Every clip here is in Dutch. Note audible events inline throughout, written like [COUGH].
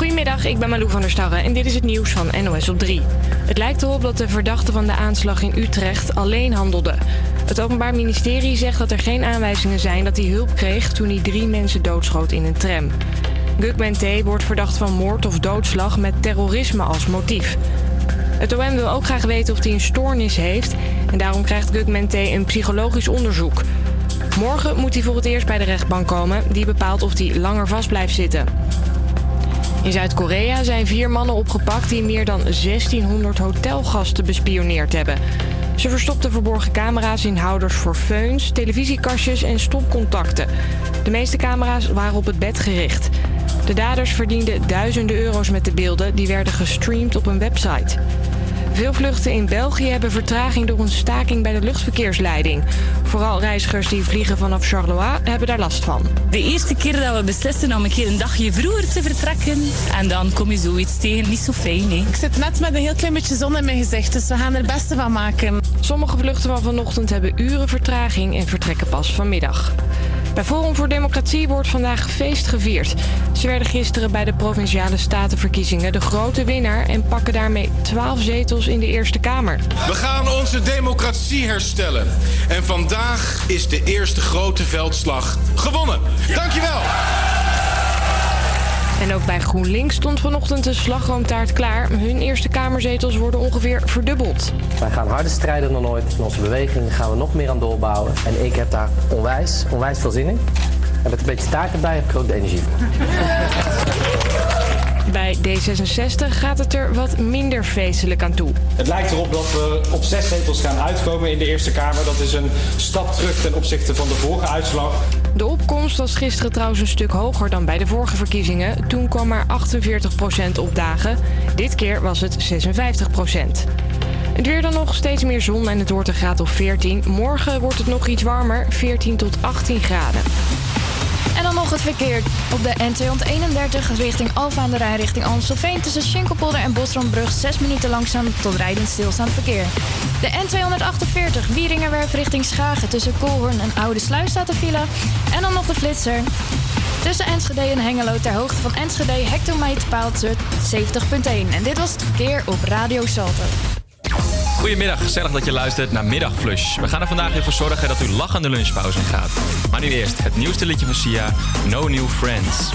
Goedemiddag, ik ben Malou van der Starre en dit is het nieuws van NOS op 3. Het lijkt erop dat de verdachte van de aanslag in Utrecht alleen handelde. Het Openbaar Ministerie zegt dat er geen aanwijzingen zijn dat hij hulp kreeg toen hij drie mensen doodschoot in een tram. Gugman T. wordt verdacht van moord of doodslag met terrorisme als motief. Het OM wil ook graag weten of hij een stoornis heeft en daarom krijgt Gugman T. een psychologisch onderzoek. Morgen moet hij voor het eerst bij de rechtbank komen, die bepaalt of hij langer vast blijft zitten. In Zuid-Korea zijn vier mannen opgepakt die meer dan 1600 hotelgasten bespioneerd hebben. Ze verstopten verborgen camera's in houders voor feuns, televisiekastjes en stopcontacten. De meeste camera's waren op het bed gericht. De daders verdienden duizenden euro's met de beelden die werden gestreamd op een website. Veel vluchten in België hebben vertraging door een staking bij de luchtverkeersleiding. Vooral reizigers die vliegen vanaf Charleroi hebben daar last van. De eerste keer dat we beslissen om een keer een dagje vroeger te vertrekken. En dan kom je zoiets tegen. Niet zo fijn, hè? Ik zit net met een heel klein beetje zon in mijn gezicht, dus we gaan er het beste van maken. Sommige vluchten van vanochtend hebben uren vertraging en vertrekken pas vanmiddag. Bij Forum voor Democratie wordt vandaag feest gevierd. Ze werden gisteren bij de provinciale statenverkiezingen de grote winnaar en pakken daarmee 12 zetels in de Eerste Kamer. We gaan onze democratie herstellen. En vandaag is de eerste grote veldslag gewonnen. Dankjewel. En ook bij GroenLinks stond vanochtend de slagroomtaart klaar. Hun Eerste Kamerzetels worden ongeveer verdubbeld. Wij gaan harder strijden dan ooit. In onze beweging gaan we nog meer aan doorbouwen. En ik heb daar onwijs, onwijs veel zin in. En met een beetje taart erbij heb ik ook de energie voor. Bij D66 gaat het er wat minder feestelijk aan toe. Het lijkt erop dat we op zes zetels gaan uitkomen in de Eerste Kamer. Dat is een stap terug ten opzichte van de vorige uitslag. De opkomst was gisteren trouwens een stuk hoger dan bij de vorige verkiezingen. Toen kwam er 48% op dagen. Dit keer was het 56%. Het weer dan nog steeds meer zon en het wordt een graad of 14. Morgen wordt het nog iets warmer, 14 tot 18 graden. En dan nog het verkeer. Op de N231 richting Alfa aan de Rijn richting Amstelveen... tussen Schinkelpolder en Bosrombrug 6 minuten langzaam tot rijdend stilstaand verkeer. De N248 Wieringerwerf richting Schagen tussen Koolhoorn en Oude Sluis staat de file. En dan nog de flitser. Tussen Enschede en Hengelo ter hoogte van Enschede hectometerpaaltje 70.1. En dit was het verkeer op Radio Salto. Goedemiddag, gezellig dat je luistert naar Middagflush. We gaan er vandaag weer voor zorgen dat u lachende lunchpauze gaat. Maar nu eerst het nieuwste liedje van Sia, No New Friends.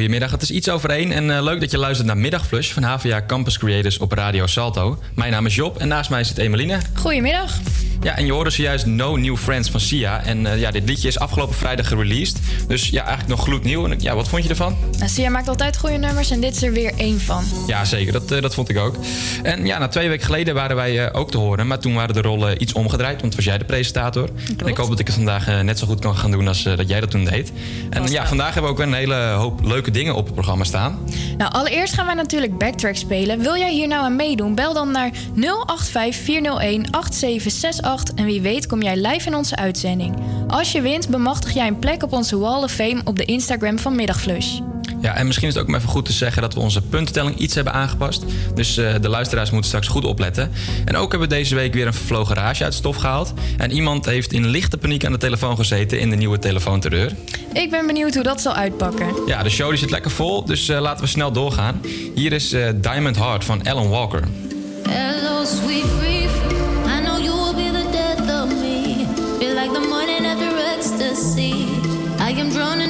Goedemiddag. Het is iets over één en eh, leuk dat je luistert naar Middagflush van HVA Campus Creators op Radio Salto. Mijn naam is Job en naast mij zit Emeline. Goedemiddag. Ja, en je hoorde zojuist No New Friends van Sia. En eh, ja, dit liedje is afgelopen vrijdag gereleased. Dus ja, eigenlijk nog gloednieuw. En ja, wat vond je ervan? Nou, Sia maakt altijd goede nummers en dit is er weer één van. Ja, zeker. Dat, eh, dat vond ik ook. En ja, na twee weken geleden waren wij eh, ook te horen. Maar toen waren de rollen iets omgedraaid, want was jij de presentator. En ik hoop dat ik het vandaag eh, net zo goed kan gaan doen als dat jij dat toen deed. En ja, vandaag hebben we ook een hele hoop leuke dingen op het programma staan. Nou, allereerst gaan wij natuurlijk backtrack spelen. Wil jij hier nou aan meedoen? Bel dan naar 085 401 8768 en wie weet kom jij live in onze uitzending. Als je wint, bemachtig jij een plek op onze Wall of Fame op de Instagram van Middagflush. Ja, en misschien is het ook maar even goed te zeggen dat we onze puntentelling iets hebben aangepast. Dus eh, de luisteraars moeten straks goed opletten. En ook hebben we deze week weer een vervlogen rage uit stof gehaald. En iemand heeft in lichte paniek aan de telefoon gezeten in de nieuwe telefoonterreur. Ik ben benieuwd hoe dat zal uitpakken. Ja, de show die zit lekker vol, dus eh, laten we snel doorgaan. Hier is eh, Diamond Heart van Alan Walker. Hello, sweet grief. I know you will be the death of me. Feel like the morning after ecstasy. I am drowning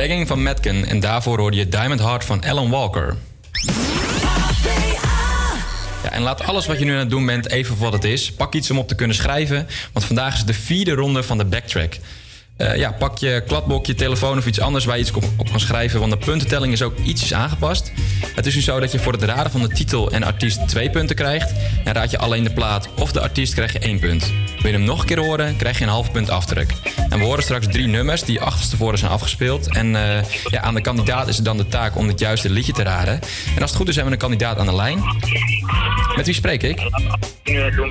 Begging van Metken. En daarvoor hoorde je Diamond Heart van Alan Walker. Ja, en laat alles wat je nu aan het doen bent even voor wat het is. Pak iets om op te kunnen schrijven. Want vandaag is de vierde ronde van de backtrack. Eh, ja, pak je kladblok, je telefoon of iets anders waar je iets op, op kan schrijven. Want de puntentelling is ook ietsjes aangepast. Het is nu zo dat je voor het raden van de titel en artiest twee punten krijgt. En raad je alleen de plaat of de artiest krijg je één punt. Wil je hem nog een keer horen, krijg je een half punt aftrek. En we horen straks drie nummers die achterstevoren zijn afgespeeld. En eh, ja, aan de kandidaat is het dan de taak om het juiste liedje te raden. En als het goed is, hebben we een kandidaat aan de lijn. Met wie spreek ik?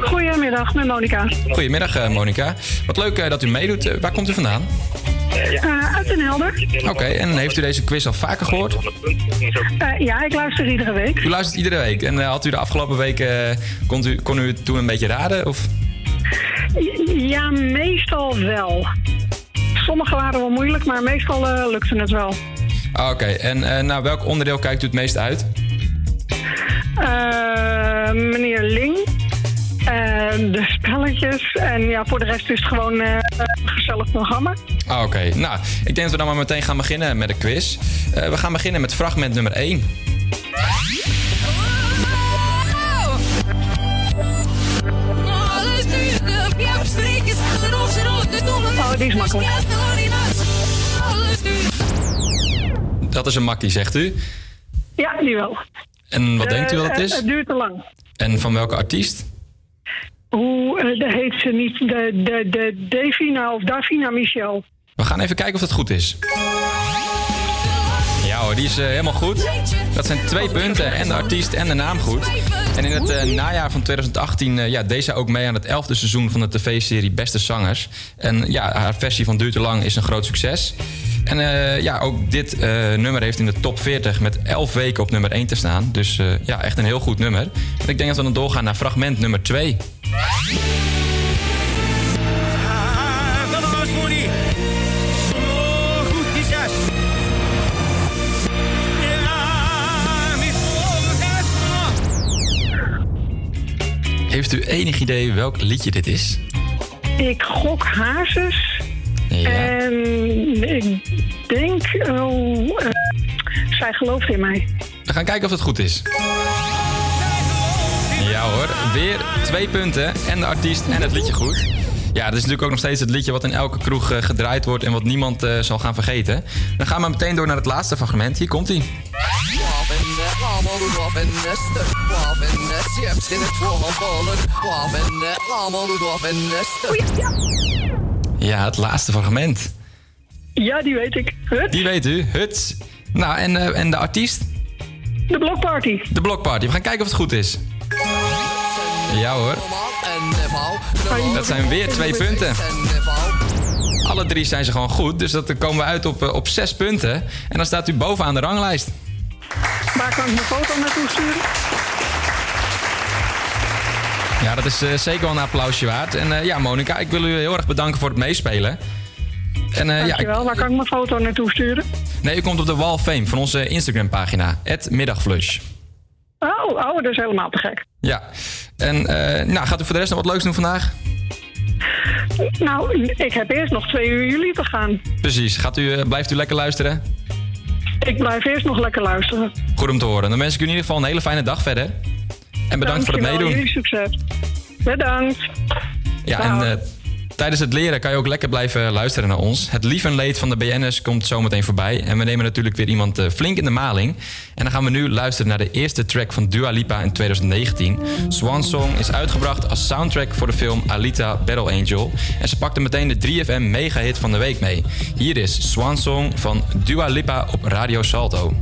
Goedemiddag, met Monika. Goedemiddag, eh, Monika. Wat leuk eh, dat u meedoet. Waar komt u vandaan? Eh, uit Den Helder. Oké, en heeft u deze quiz al vaker gehoord? Eh, ja, ik luister iedere week. U luistert iedere week. En had u de afgelopen weken, kon, u, kon u het toen een beetje raden? Of? Ja, meestal wel. Sommige waren wel moeilijk, maar meestal eh, lukte het wel. Ah, Oké, en eh, naar welk onderdeel kijkt u het meest uit? Eh, meneer Ling. de spelletjes. En ja, voor de rest is het gewoon een gezellig programma. Ah, Oké, nou, ik denk dat we dan maar meteen gaan beginnen met de quiz. We gaan beginnen met fragment nummer 1. Die is makkelijk. Dat is een makkie, zegt u. Ja, die wel. En wat Eh, denkt u wat het eh, is? Het duurt te lang. En van welke artiest? Hoe eh, heet ze niet? De, de, de Davina of Davina Michel. We gaan even kijken of dat goed is. Die is eh, helemaal goed. Dat zijn twee punten en de artiest en de naam goed. En in het eh, najaar van 2018 eh, ja, deed zij ook mee aan het elfde seizoen van de tv-serie Beste Zangers. En ja, haar versie van Duurt te Lang is een groot succes. En ja, ook dit nummer heeft in de top 40 met 11 weken op nummer 1 te staan. Dus ja, echt een heel goed nummer. En ik denk dat we dan doorgaan naar fragment nummer 2. Heeft u enig idee welk liedje dit is? Ik gok Hazes. Ja. En ik denk oh, eh, zij gelooft in mij. We gaan kijken of het goed is. Ja hoor, weer twee punten. En de artiest en het liedje goed. Ja, dat is natuurlijk ook nog steeds het liedje wat in elke kroeg eh, gedraaid wordt en wat niemand eh, zal gaan vergeten. Dan gaan we meteen door naar het laatste fragment. Hier komt hij. Ja, het laatste fragment. Ja, die weet ik. Hut, Die weet u, Huts. Nou, en, eh, en de artiest? de blokparty. De Blokparty. We gaan kijken of het goed is. Ja hoor. Dat zijn weer twee punten. Alle drie zijn ze gewoon goed, dus dat dan komen we uit op, eh, op zes punten. En dan staat u bovenaan de ranglijst. Waar kan ik mijn foto naartoe sturen? Ja, dat is eh, zeker wel een applausje waard. En eh, ja, Monika, ik wil u heel erg bedanken voor het meespelen. En, eh, ja, ik- Dankjewel. Waar kan ik mijn foto naartoe sturen? nee, u komt op de Wall of Fame van onze Instagram-pagina, Middagflush. Oh, oh, dat is helemaal te gek. Ja. En eh, nou, gaat u voor de rest nog wat leuks doen vandaag? Nou, ik heb eerst nog twee uur jullie te gaan. Precies. Gaat u, eh, blijft u lekker luisteren? Ik blijf eerst nog lekker luisteren. Goed om te horen. Dan wens ik u in ieder geval een hele fijne dag verder. En bedankt voor het meedoen. Jullie succes. Bedankt. Ja, en eh, tijdens het leren kan je ook lekker blijven luisteren naar ons. Het lief en leed van de BN'ers komt zometeen voorbij. En we nemen natuurlijk weer iemand eh, flink in de maling. En dan gaan we nu luisteren naar de eerste track van Dua Lipa in 2019. Swan Song is uitgebracht als soundtrack voor de film Alita Battle Angel. En ze pakte meteen de 3FM mega-hit van de week mee. Hier is Swan Song van Dua Lipa op Radio Salto.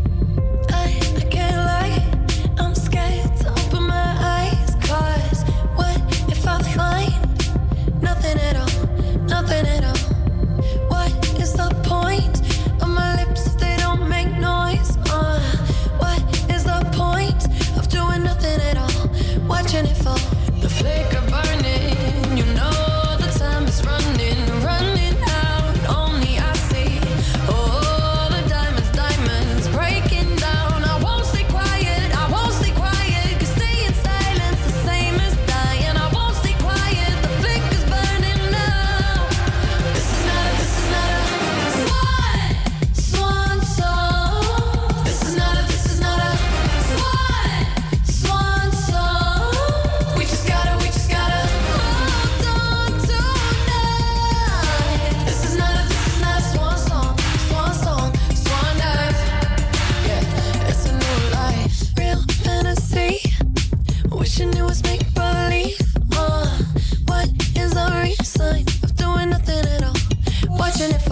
The flicker watching it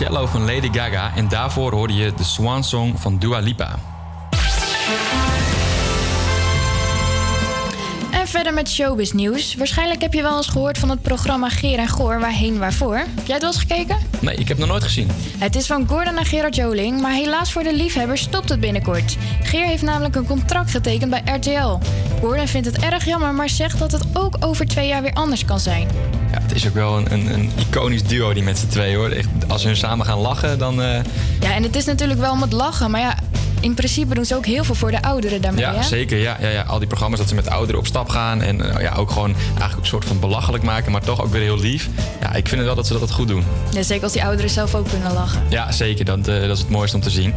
Shallow van Lady Gaga en daarvoor hoorde je de Swan Song van Dua Lipa. En verder met showbiz nieuws. Waarschijnlijk heb je wel eens gehoord van het programma Geer en Goor, Waarheen Waarvoor. Heb jij het wel eens gekeken? Nee, ik heb het nog nooit gezien. Het is van Gordon en Gerard Joling, maar helaas voor de liefhebbers stopt het binnenkort. Geer heeft namelijk een contract getekend bij RTL. Gordon vindt het erg jammer, maar zegt dat het ook over twee jaar weer anders kan zijn. Ja, het is ook wel een, een, een iconisch duo die met z'n twee hoor. Echt, als hun samen gaan lachen, dan. eh, Ja, en het is natuurlijk wel om het lachen, maar ja, in principe doen ze ook heel veel voor de ouderen daarmee. ja, hè? zeker. Ja, ja, ja, al die programma's dat ze met ouderen op stap gaan. En eh, ja, ook gewoon eigenlijk een soort van belachelijk maken, maar toch ook weer heel lief. Ja, ik vind het wel dat ze dat goed doen. Ja, zeker als die ouderen zelf ook kunnen lachen. Ja, zeker. Dat, eh, dat is het mooiste om te zien.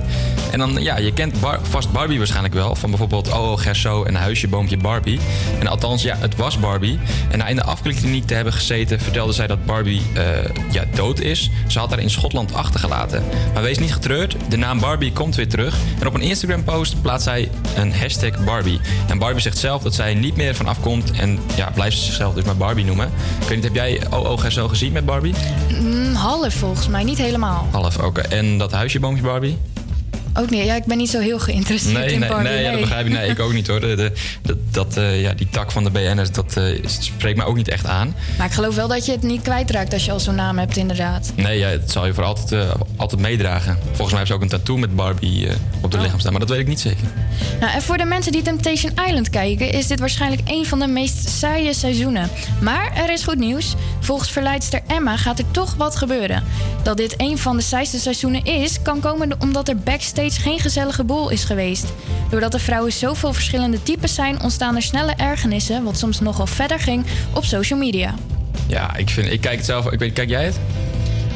En dan, ja, je kent Bar- vast Barbie waarschijnlijk wel. Van bijvoorbeeld Oh, Gerso en Huisje, Boompje, Barbie. En althans, ja, het was Barbie. En na in de afklikkliniek te hebben gezeten, vertelde zij dat Barbie eh, ja, dood is. Ze had haar in Schotland achtergelaten. Maar wees niet getreurd, de naam Barbie komt weer terug. En op een Instagram-post plaatst zij een hashtag Barbie. En Barbie zegt zelf dat zij niet meer van afkomt. En ja, blijft ze zichzelf dus maar Barbie noemen. Ik weet niet, heb jij oh Gerso gezien met Barbie? Mm, half volgens mij, niet helemaal. Half, oké. En dat huisje, Boompje, Barbie? Ook niet. Ja, ik ben niet zo heel geïnteresseerd Nee, in nee, Barbie. nee, ja, dat begrijp ik. Nee, ik ook niet hoor. De, de- dat, dat, eh, ja, die tak van de BN'ers, dat eh, spreekt mij ook niet echt aan. Maar ik geloof wel dat je het niet kwijtraakt als je al zo'n naam hebt, inderdaad. Nee, ja, het zal je voor altijd, eh, altijd meedragen. Volgens mij heeft ze ook een tattoo met Barbie op de lichaam staan, maar dat weet ik niet zeker. Nou, en voor de mensen die Temptation Island kijken, is dit waarschijnlijk een van de meest saaie seizoenen. Maar er is goed nieuws. Volgens verleidster Emma gaat er toch wat gebeuren. Dat dit een van de saaiste seizoenen is, kan komen omdat er backstage geen gezellige boel is geweest. Doordat er vrouwen zoveel verschillende types zijn, ontstaan er snelle ergernissen, wat soms nogal verder ging, op social media. Ja, ik, vind, ik kijk het zelf. Ik weet, kijk jij het?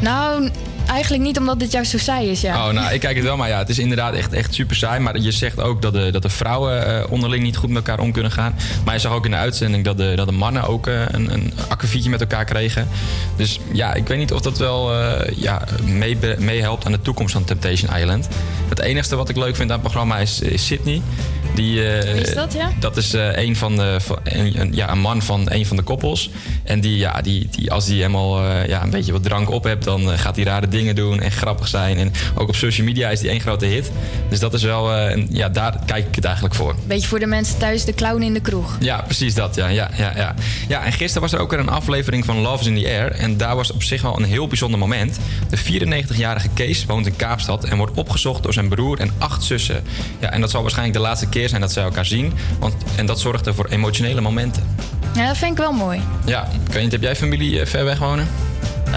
Nou, eigenlijk niet omdat dit juist zo saai is, ja. Oh, nou, ik kijk het wel, maar ja, het is inderdaad echt, echt super saai. Maar je zegt ook dat de, dat de vrouwen eh, onderling niet goed met elkaar om kunnen gaan. Maar je zag ook in de uitzending dat de, dat de mannen ook eh, een, een akkefietje met elkaar kregen. Dus ja, ik weet niet of dat wel eh, ja, mee- meehelpt aan de toekomst van Temptation Island. Het enige wat ik leuk vind aan het programma is, is Sydney. Die, Wie is dat, ja? Dat is een van de, van, een, ja, een man van een van de koppels. En die, ja, die, die, als die helemaal ja, een beetje wat drank op hebt, dan gaat hij rare dingen doen en grappig zijn. En ook op social media is die één grote hit. Dus dat is wel, eh, een- ja, daar kijk ik het eigenlijk voor. Beetje voor de mensen thuis, de clown in de kroeg. Ja, precies dat. Ja, ja, ja, ja. ja, en gisteren was er ook weer een aflevering van Love is in the Air. En daar was op zich wel een heel bijzonder moment. De 94-jarige Kees woont in Kaapstad en wordt opgezocht door zijn broer en acht zussen. Ja, en dat zal waarschijnlijk de laatste keer zijn dat zij elkaar zien. Want, en dat zorgde voor emotionele momenten. Ja, dat vind ik wel mooi. Ja, niet, heb jij familie eh, ver weg wonen? Eh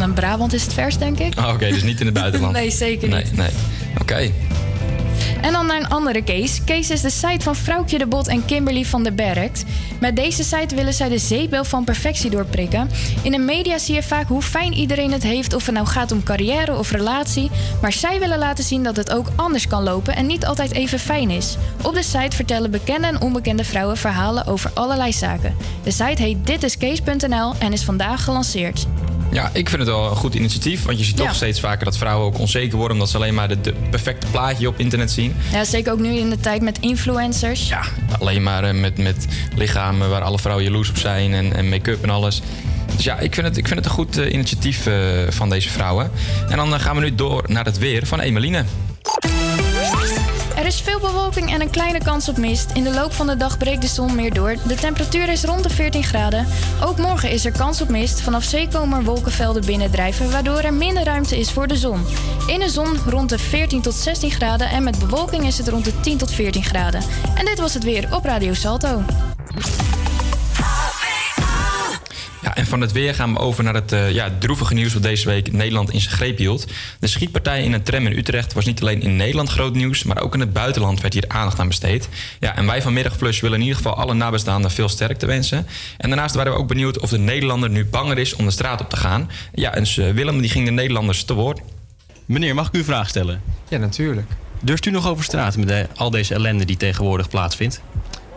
nou, Brabant is het vers, denk ik. Oh, Oké, dus niet in het buitenland. [LAUGHS] Nee, zeker niet. Nee, nee. Oké. En dan naar een andere Kees. Kees is de site van Vrouwtje de Bot en Kimberly van der Bergt. Met deze site willen zij de zeepbel van perfectie doorprikken. In de media zie je vaak hoe fijn iedereen het heeft, of het nou gaat om carrière of relatie. Maar zij willen laten zien dat het ook anders kan lopen en niet altijd even fijn is. Op de site vertellen bekende en onbekende vrouwen verhalen over allerlei zaken. De site heet ditiskees.nl en is vandaag gelanceerd. Ja, ik vind het wel een goed initiatief. Want je ziet toch Ja. steeds vaker dat vrouwen ook onzeker worden... omdat ze alleen maar de, de perfecte plaatje op internet zien. Ja, zeker ook nu in de tijd met influencers. Ja, alleen maar eh, met, met lichamen waar alle vrouwen jaloers op zijn en, en make-up en alles. Dus ja, ik vind het, ik vind het een goed eh, initiatief eh, van deze vrouwen. En dan gaan we nu door naar het weer van Emeline. Is veel bewolking en een kleine kans op mist. In de loop van de dag breekt de zon meer door. De temperatuur is rond de 14 graden. Ook morgen is er kans op mist. Vanaf zee komen wolkenvelden binnendrijven, waardoor er minder ruimte is voor de zon. In de zon rond de 14 tot 16 graden en met bewolking is het rond de 10 tot 14 graden. En dit was het weer op Radio Salto. Ja, en van het weer gaan we over naar het eh, ja, droevige nieuws wat deze week Nederland in zijn greep hield. De schietpartij in een tram in Utrecht was niet alleen in Nederland groot nieuws, maar ook in het buitenland werd hier aandacht aan besteed. Ja, en wij van Middagflush willen in ieder geval alle nabestaanden veel sterkte wensen. En daarnaast waren we ook benieuwd of de Nederlander nu banger is om de straat op te gaan. Ja, en eh, Willem die ging de Nederlanders te woord. Meneer, mag ik u een vraag stellen? Ja, natuurlijk. Durft u nog over straat met de- al deze ellende die tegenwoordig plaatsvindt?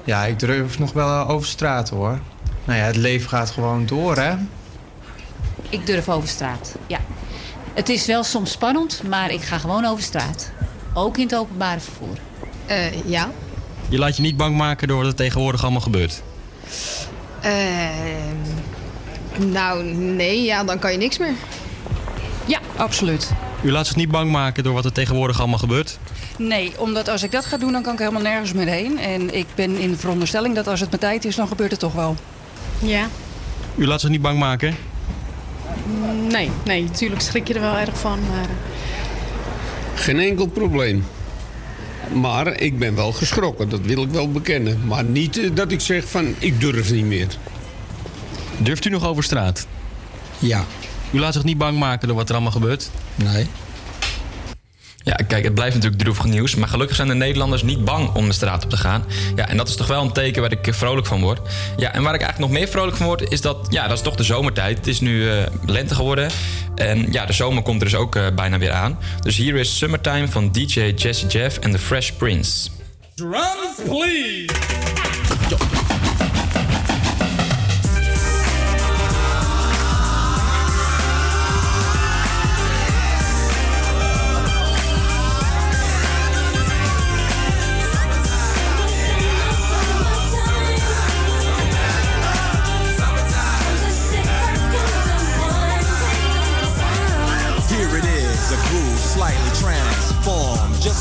Ja, ik durf nog wel eh, over straat hoor. Nou ja, het leven gaat gewoon door, hè? Ik durf over straat, ja. Het is wel soms spannend, maar ik ga gewoon over straat. Ook in het openbare vervoer. ja. Je laat je niet bang maken door wat er tegenwoordig allemaal gebeurt. Ehm, nou, nee, ja, dan kan je niks meer. Ja, absoluut. U laat zich niet bang maken door wat er tegenwoordig allemaal gebeurt. Nee, omdat als ik dat ga doen, dan kan ik helemaal nergens meer heen. En ik ben in de veronderstelling dat als het mijn tijd is, dan gebeurt het toch wel. Ja. U laat zich niet bang maken. Nee, nee, natuurlijk schrik je er wel erg van. Maar... Geen enkel probleem. Maar ik ben wel geschrokken, dat wil ik wel bekennen. Maar niet eh, dat ik zeg van ik durf niet meer. Durft u nog over straat? Ja. U laat zich niet bang maken door wat er allemaal gebeurt? Nee. Ja, kijk, het blijft natuurlijk droevig nieuws. Maar gelukkig zijn de Nederlanders niet bang om de straat op te gaan. Ja, en dat is toch wel een teken waar ik eh, vrolijk van word. Ja, en waar ik eigenlijk nog meer vrolijk van word, is dat... Ja, dat is toch de zomertijd. Het is nu eh, lente geworden. En ja, de zomer komt er dus ook eh, bijna weer aan. Dus hier is Summertime van DJ Jesse Jeff en The Fresh Prince. Drums, please.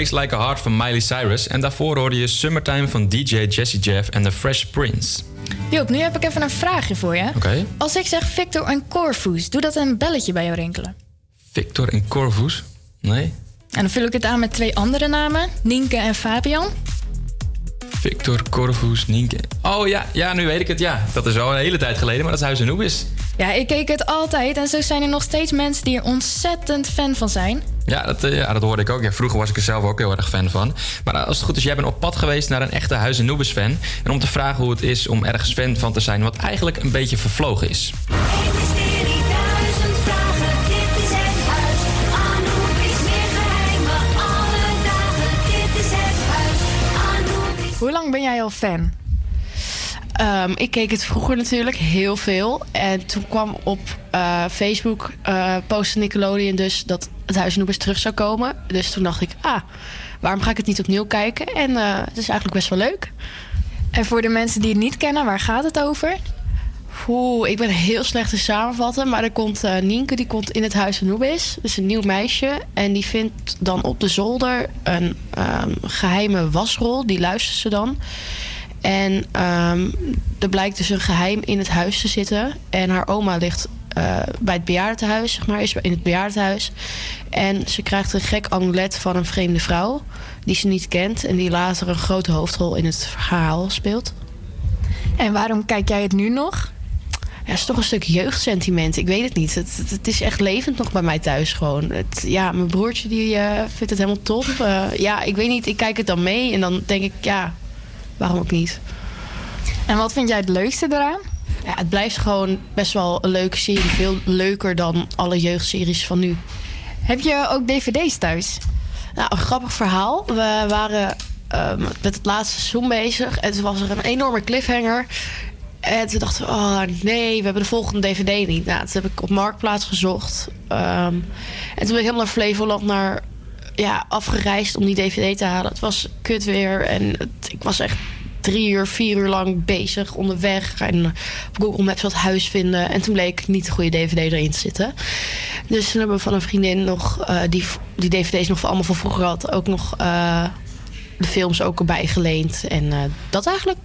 Breaks Like a Heart van Miley Cyrus. En daarvoor hoorde je Summertime van DJ Jesse Jeff en The Fresh Prince. Joop, nu heb ik even een vraagje voor je. Oké. Als ik zeg Victor en Corvus, doe dat een belletje bij jou rinkelen. Victor en Corvus? Nee. En dan vul ik het aan met twee andere namen, Nienke en Fabian. Victor, Corvus, Nienke. Oh ja, ja, nu weet ik het. Ja, dat is al een hele tijd geleden, maar dat is Huis Anubis. Ja, ik keek het altijd en zo zijn er nog steeds mensen die er ontzettend fan van zijn. Ja dat, eh, ja, dat hoorde ik ook. Ja, vroeger was ik er zelf ook heel erg fan van. Maar als het goed is, jij bent op pad geweest naar een echte Huis Anubis fan. En om te vragen hoe het is om ergens fan van te zijn, wat eigenlijk een beetje vervlogen is. Lang ben jij al fan? Ehm, ik keek het vroeger natuurlijk heel veel. En toen kwam op eh, Facebook, postte Nickelodeon dus dat het Huis Noebes terug zou komen. Dus toen dacht ik, ah, waarom ga ik het niet opnieuw kijken? En eh, het is eigenlijk best wel leuk. En voor de mensen die het niet kennen, waar gaat het over? Oeh, ik ben heel slecht in samenvatten. Maar er komt eh, Nienke, die komt in het huis Anubis. Dat is een nieuw meisje. En die vindt dan op de zolder een ehm, geheime wasrol. Die luistert ze dan. En ehm, er blijkt dus een geheim in het huis te zitten. En haar oma ligt eh, bij het bejaardentehuis, zeg maar, is in het bejaardentehuis. En ze krijgt een gek amulet van een vreemde vrouw. Die ze niet kent. En die later een grote hoofdrol in het verhaal speelt. En waarom kijk jij het nu nog? Ja, het is toch een stuk jeugdsentiment. Ik weet het niet. Het, het, het is echt levend nog bij mij thuis gewoon. Het, ja, mijn broertje die eh, vindt het helemaal top. Eh, ja, ik weet niet. Ik kijk het dan mee en dan denk ik, ja, waarom ook niet? En wat vind jij het leukste eraan? Ja, het blijft gewoon best wel een leuke serie. Veel leuker dan alle jeugdseries van nu. Heb je ook dvd's thuis? Nou, een grappig verhaal. We waren ehm, met het laatste seizoen bezig. En toen was er een enorme cliffhanger. En toen dachten we, oh nee, we hebben de volgende dvd niet. Nou, toen heb ik op Marktplaats gezocht. Ehm, en toen ben ik helemaal naar Flevoland naar, ja, afgereisd om die dvd te halen. Het was kut weer en het- ik was echt drie uur, vier uur lang bezig onderweg. En op Google Maps wat huis vinden. En toen bleek niet de goede dvd erin te zitten. Dus toen hebben we van een vriendin nog, eh, die, die dvd's nog allemaal van vroeger had, ook nog eh, de films ook erbij geleend. En eh, dat eigenlijk.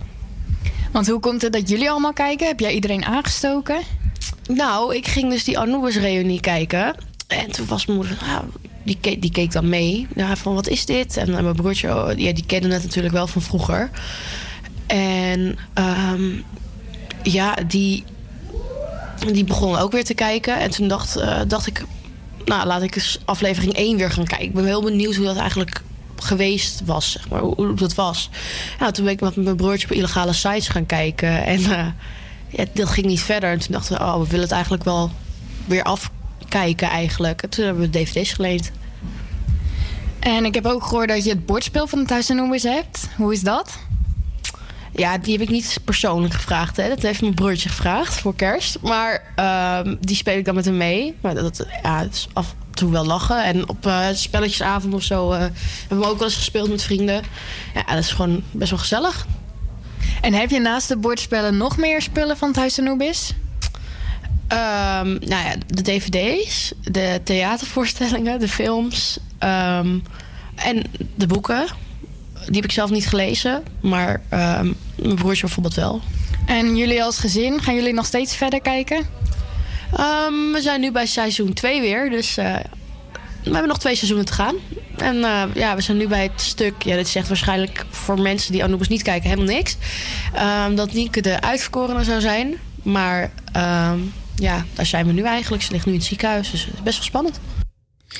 Want hoe komt het dat jullie allemaal kijken? Heb jij iedereen aangestoken? Nou, ik ging dus die Anubis-reunie kijken. En toen was mijn moeder, ah, die, keek, die keek dan mee. Ja, van wat is dit? En mijn broertje, oh, ja, die kende het natuurlijk wel van vroeger. En ehm, ja, die, die begon ook weer te kijken. En toen dacht, eh, dacht ik, nou laat ik eens aflevering 1 weer gaan kijken. Ik ben heel benieuwd hoe dat eigenlijk geweest was, zeg maar, hoe, dat was. Nou, toen ben ik met mijn broertje op illegale sites gaan kijken. En eh, ja, dat ging niet verder. En toen dachten we, oh, we willen het eigenlijk wel weer afkijken eigenlijk. En toen hebben we dvd's geleend. En ik heb ook gehoord dat je het bordspel van het Huis en Noemers hebt. Hoe is dat? Ja, die heb ik niet persoonlijk gevraagd. Hè. Dat heeft mijn broertje gevraagd voor kerst. Maar ehm, die speel ik dan met hem mee. Maar dat, ja, is af en toe wel lachen. En op eh, spelletjesavond of zo eh, hebben we ook wel eens gespeeld met vrienden. Ja, dat is gewoon best wel gezellig. En heb je naast de bordspellen nog meer spullen van het Huis Anubis? Ehm, nou ja, de dvd's, de theatervoorstellingen, de films ehm, en de boeken. Die heb ik zelf niet gelezen, maar ehm, mijn broertje bijvoorbeeld wel. En jullie als gezin, gaan jullie nog steeds verder kijken? Ehm, we zijn nu bij seizoen 2 weer, dus eh, we hebben nog twee seizoenen te gaan. En eh, ja, we zijn nu bij het stuk, ja, dit zegt waarschijnlijk voor mensen die Anubis niet kijken helemaal niks. Ehm, dat Nienke de uitverkorene zou zijn. Maar ja, daar zijn we nu eigenlijk. Ze ligt nu in het ziekenhuis, dus het is best wel spannend.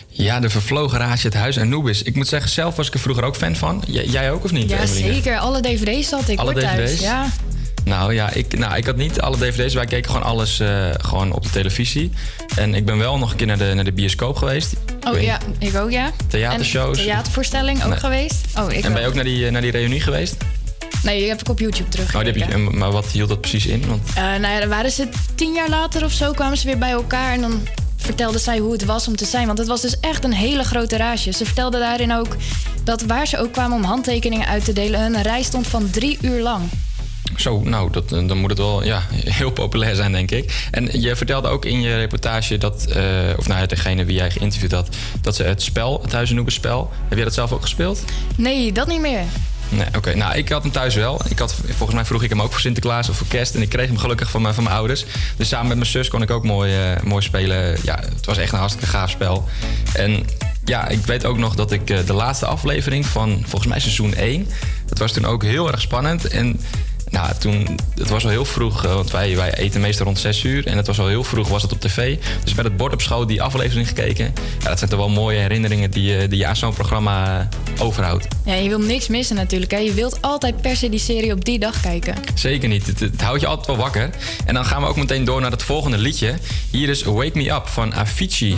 Ja, de vervlogen rage, het huis Anubis. Ik moet zeggen, zelf was ik er vroeger ook fan van. J- jij ook of niet? Ja, Emeline? zeker. Alle dvd's had ik Alle thuis. DVD's? Ja. Nou ja, ik, nou, ik had niet alle dvd's. Wij keken gewoon alles eh, gewoon op de televisie. En ik ben wel nog een keer naar de, naar de bioscoop geweest. Oh ja, ik ook ja. Theatershows. En theatervoorstelling ook Nee. geweest. Oh, ik en ben je ook. naar die, eh, naar die reunie geweest? Nee, die heb ik op YouTube terug. Oh, je, maar wat hield dat precies in? Want, Eh, nou ja, dan waren ze tien jaar later of zo, kwamen ze weer bij elkaar en dan vertelde zij hoe het was om te zijn. Want het was dus echt een hele grote rage. Ze vertelde daarin ook dat waar ze ook kwamen om handtekeningen uit te delen, hun reis stond van drie uur lang. Zo, nou, dat, eh, dan moet het wel ja, [LAUGHS] heel populair zijn, denk ik. En je vertelde ook in je reportage dat, eh, of nou, degene wie jij geïnterviewd had, dat ze het spel, het Huizennoebenspel, heb jij dat zelf ook gespeeld? Nee, dat niet meer. Nee, oké. Nou, ik had hem thuis wel. Ik had, volgens mij vroeg ik hem ook voor Sinterklaas of voor kerst. En ik kreeg hem gelukkig van mijn, van mijn ouders. Dus samen met mijn zus kon ik ook mooi, eh, mooi spelen. Ja, het was echt een hartstikke gaaf spel. En ja, ik weet ook nog dat ik eh, de laatste aflevering van volgens mij seizoen 1... dat was toen ook heel erg spannend. En nou, toen, het was al heel vroeg, eh, want wij, wij eten meestal rond 6 uur. En het was al heel vroeg, was het op tv. Dus met het bord op schoot die aflevering gekeken. Ja, dat zijn toch wel mooie herinneringen die, je- die je aan zo'n programma eh, overhoudt. Ja, je wilt niks missen natuurlijk. Hè. Je wilt altijd per se die serie op die dag kijken. Zeker niet. Het, het houdt je altijd wel wakker. En dan gaan we ook meteen door naar het volgende liedje. Hier is Wake Me Up van Avicii.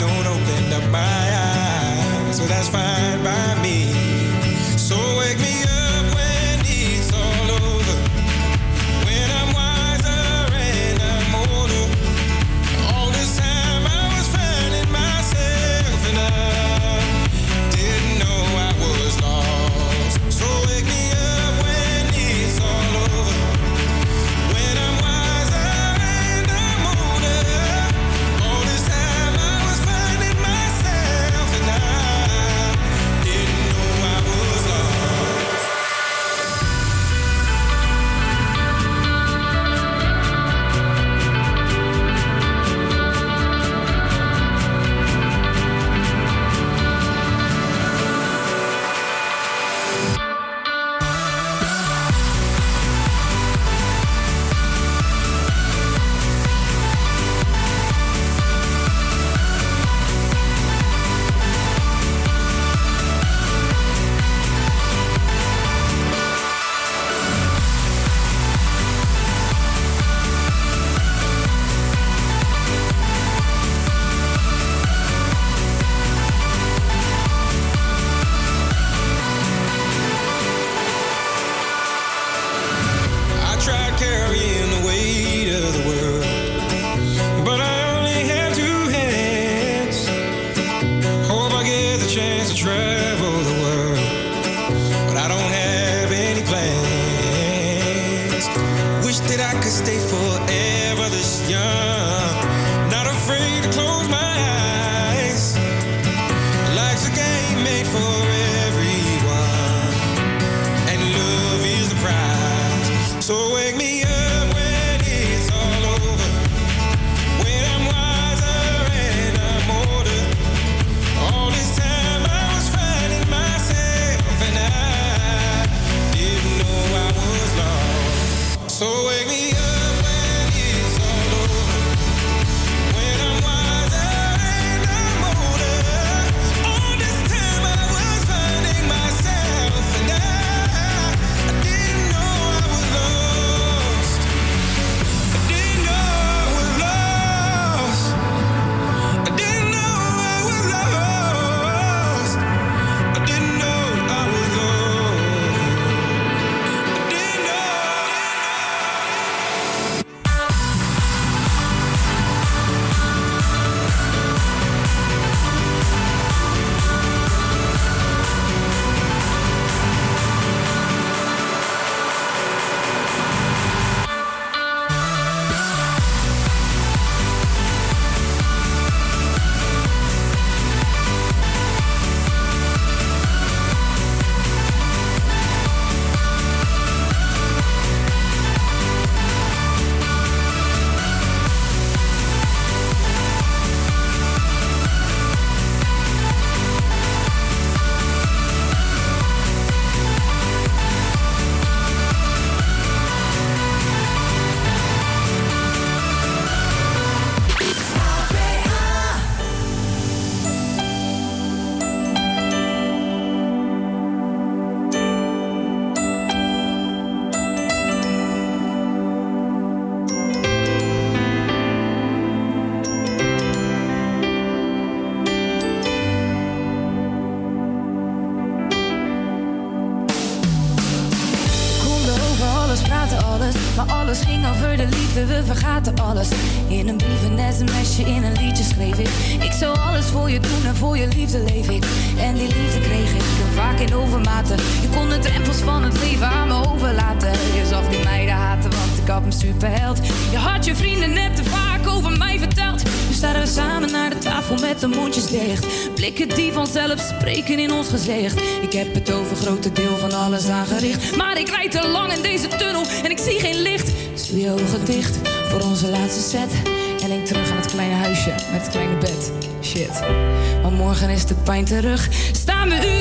is de pijn terug. Staan we uren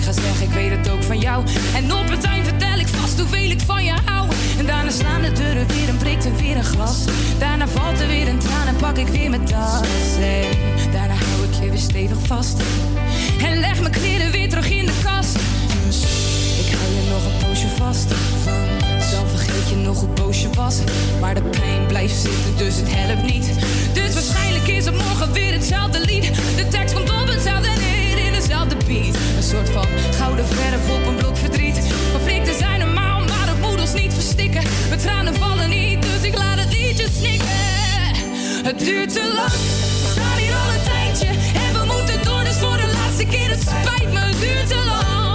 ik ga zeggen, ik weet het ook van jou. En op het eind vertel ik vast hoeveel ik van je hou. En daarna slaan de deuren weer en breekt er weer een glas. Daarna valt er weer een traan en pak ik weer mijn tas. Daarna hou ik je weer stevig vast. En leg mijn kleren weer terug in de kast. Dus ik hou je nog een poosje vast. Vergeet je nog hoe boos je was. Maar de pijn blijft zitten, dus het helpt niet. Dus waarschijnlijk is het morgen weer hetzelfde lied. De tekst komt op hetzelfde neer in dezelfde beat. Een soort van gouden verf op een blok verdriet. Conflicten zijn normaal, maar het moet ons niet verstikken. Mijn tranen vallen niet, dus ik laat het liedje snikken. Het duurt te lang, we staan hier al een tijdje. En we moeten door, dus voor de laatste keer. Het spijt me, het duurt te lang.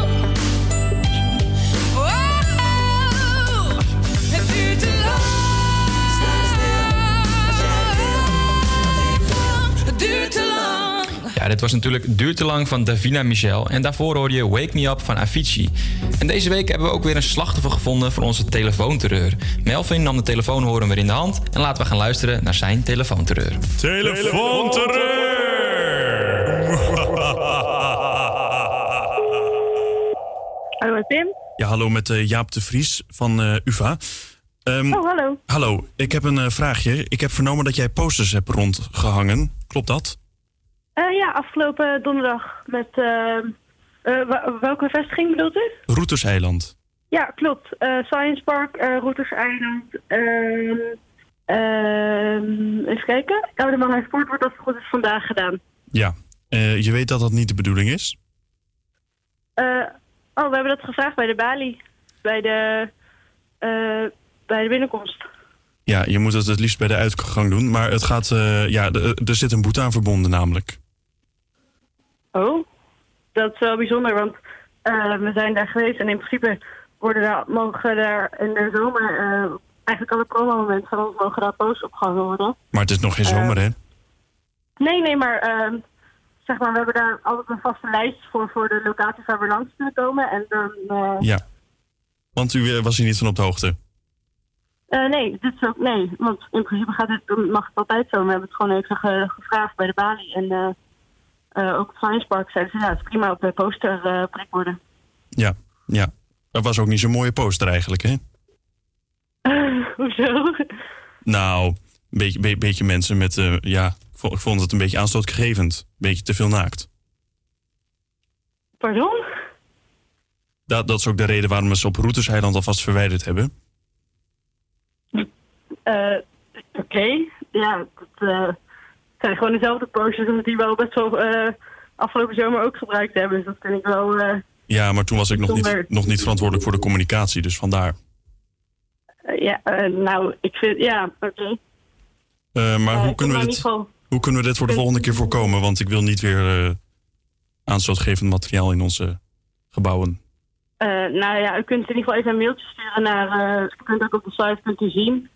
Ja, dit was natuurlijk Duurt te lang van Davina Michel. En daarvoor hoorde je Wake Me Up van Avicii. En deze week hebben we ook weer een slachtoffer gevonden voor onze telefoonterreur. Melvin nam de telefoonhoorn weer in de hand. En laten we gaan luisteren naar zijn telefoonterreur. Hallo, Tim. Ja, hallo met eh, Jaap de Vries van eh, UvA. Ehm, Oh, hallo. Hallo, ik heb een eh, vraagje. Ik heb vernomen dat jij posters hebt rondgehangen. Klopt dat? Eh, ja, afgelopen donderdag met... eh, welke vestiging bedoelt u? Roeterseiland. Ja, klopt. Science Park, uh, Routers Eiland. ehm, ehm, even kijken. Oude Man Sport wordt als het goed is vandaag gedaan. Ja. Je weet dat dat niet de bedoeling is? Oh, we hebben dat gevraagd bij de balie. Bij de, bij de binnenkomst. Ja, je moet het het liefst bij de uitgang doen. Maar het gaat... eh, ja, de- er zit een boete aan verbonden namelijk. Oh, dat is wel bijzonder, want eh, we zijn daar geweest en in principe worden daar, mogen daar in de zomer eh, eigenlijk alle promo-momenten van ons mogen daar posters opgehangen worden. Maar het is nog geen Eh, zomer, hè? Nee, nee, maar ehm, zeg maar, we hebben daar altijd een vaste lijst voor, voor de locaties waar we langs kunnen komen. En dan, eh, Ja. Want u eh, was hier niet van op de hoogte. Eh, nee, dit is ook, nee, want in principe gaat het, mag het altijd zo. We hebben het gewoon even ge- gevraagd bij de balie en eh, eh, ook het Science Park zeiden ze, ja, het is prima op de poster prik worden. Ja, ja. Er was ook niet zo'n mooie poster eigenlijk, hè? [LAUGHS] Hoezo? Nou, een beetje, be- beetje mensen met... ja, ik vo- ik vond het een beetje aanstootgevend. Een beetje te veel naakt. Pardon? Dat, dat is ook de reden waarom we ze op Roeterseiland alvast verwijderd hebben. Eh, Oké, ja, dat eh, zijn gewoon dezelfde posters als die we al best wel eh, afgelopen zomer ook gebruikt hebben. Dus dat vind ik wel... Ja, maar toen was ik nog niet, nog niet verantwoordelijk voor de communicatie, dus vandaar. ja, nou, ik vind... Ja, oké. Maar hoe, kunnen we dit, geval- hoe kunnen we dit voor de volgende keer voorkomen? Want ik wil niet weer eh, aanstootgevend materiaal in onze gebouwen. Nou ja, u kunt in ieder geval even een mailtje sturen naar... kunt ook op de site kunt u zien.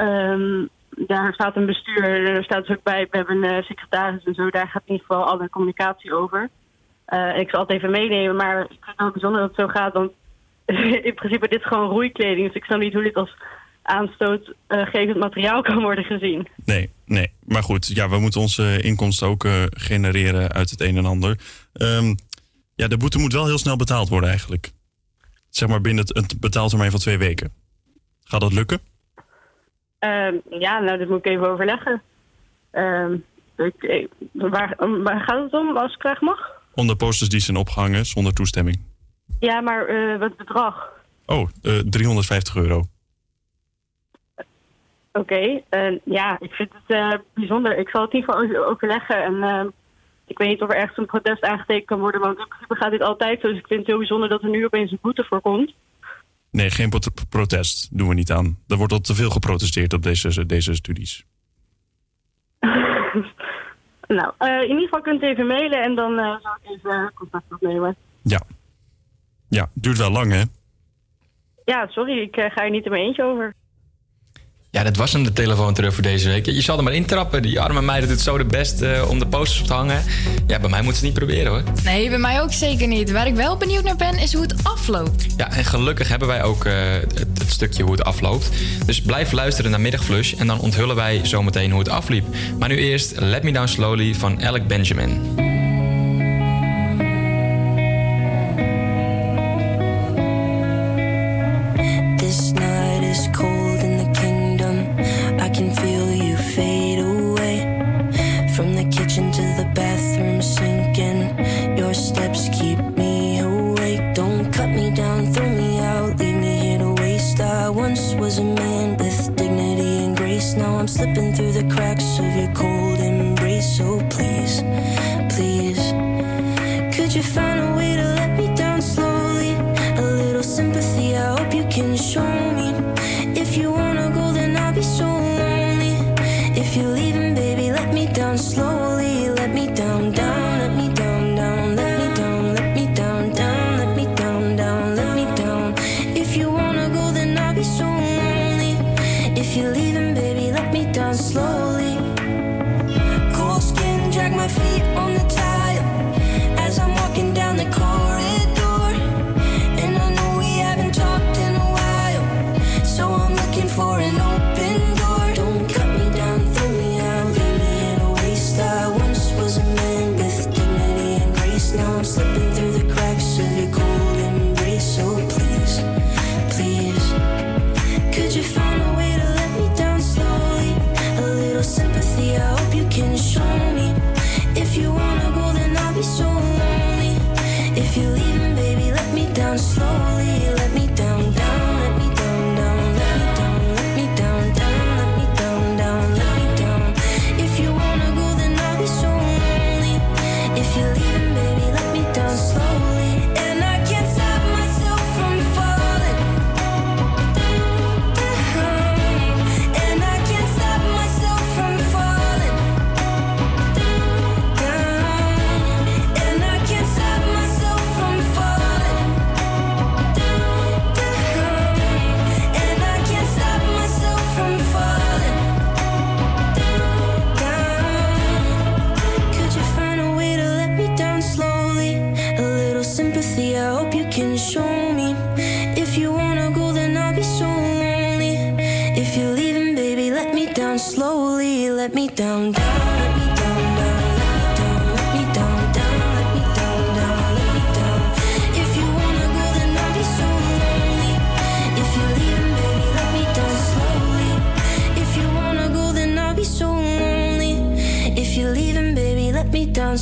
Um, daar staat een bestuur, er staat dus ook bij, we hebben een eh, secretaris en zo, daar gaat in ieder geval alle communicatie over. Eh, ik zal het even meenemen, maar ik vind het bijzonder dat het zo gaat, dan [LAUGHS] in principe dit gewoon roeikleding, dus ik snap niet hoe dit als aanstootgevend materiaal kan worden gezien. Nee, nee. Maar goed, ja, we moeten onze inkomsten ook eh, genereren uit het een en ander. Ehm, ja, de boete moet wel heel snel betaald worden eigenlijk. Zeg maar binnen een betaaltermijn van twee weken. Gaat dat lukken? Ehm, ja, nou, dat moet ik even overleggen. Ehm, waar, gaat het om, als ik krijg mag? Onder posters die zijn opgehangen zonder toestemming. Ja, maar eh, wat bedrag? Oh, eh, uh, 350 euro. Oké, eh, ja, ik vind het bijzonder. Ik zal het hiervoor overleggen. En ehm, ik weet niet of er ergens een protest aangetekend kan worden, want in principe gaat dit altijd zo. Dus ik vind het heel bijzonder dat er nu opeens een boete voor komt. Nee, geen protest doen we niet aan. Er wordt al te veel geprotesteerd op deze, deze studies. [LAUGHS] nou, eh, in ieder geval kunt u even mailen en dan uh, ik even contact opnemen. Ja. Ja, duurt wel lang, hè? Ja, sorry, ik eh, ga er niet in mijn eentje over. Ja, dat was hem, de telefoon terug voor deze week. Je zal er maar intrappen. Die arme meid doet het zo de best eh, om de posters op te hangen. Ja, bij mij moet ze het niet proberen hoor. Nee, bij mij ook zeker niet. Waar ik wel benieuwd naar ben, is hoe het afloopt. Ja, en gelukkig hebben wij ook eh, het, het, stukje hoe het afloopt. Dus blijf luisteren naar Middagflush en dan onthullen wij zometeen hoe het afliep. Maar nu eerst Let Me Down Slowly van Alec Benjamin.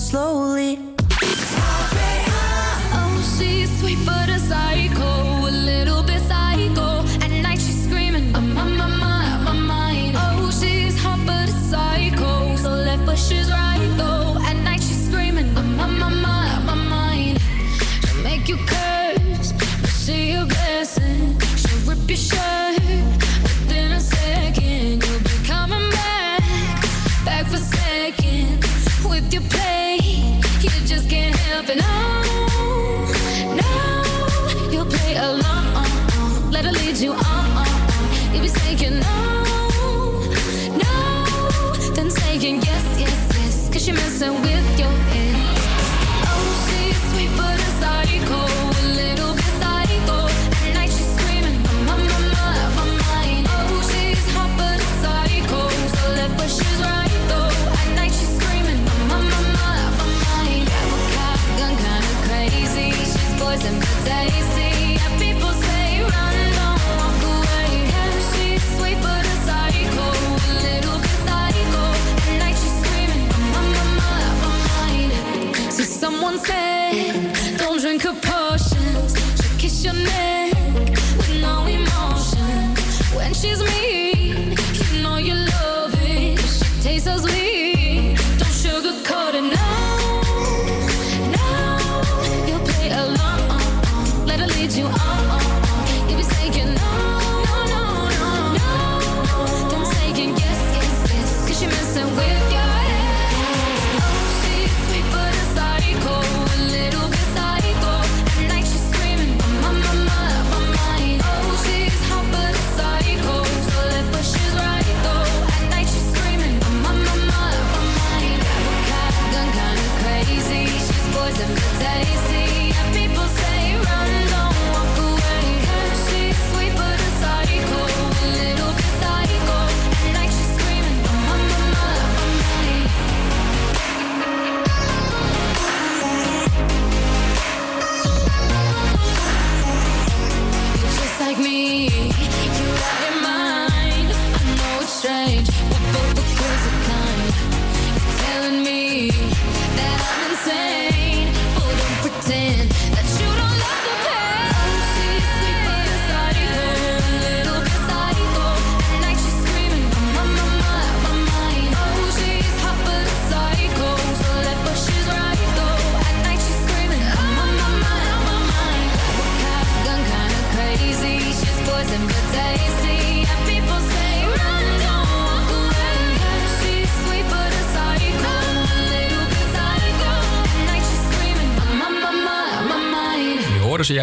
slowly.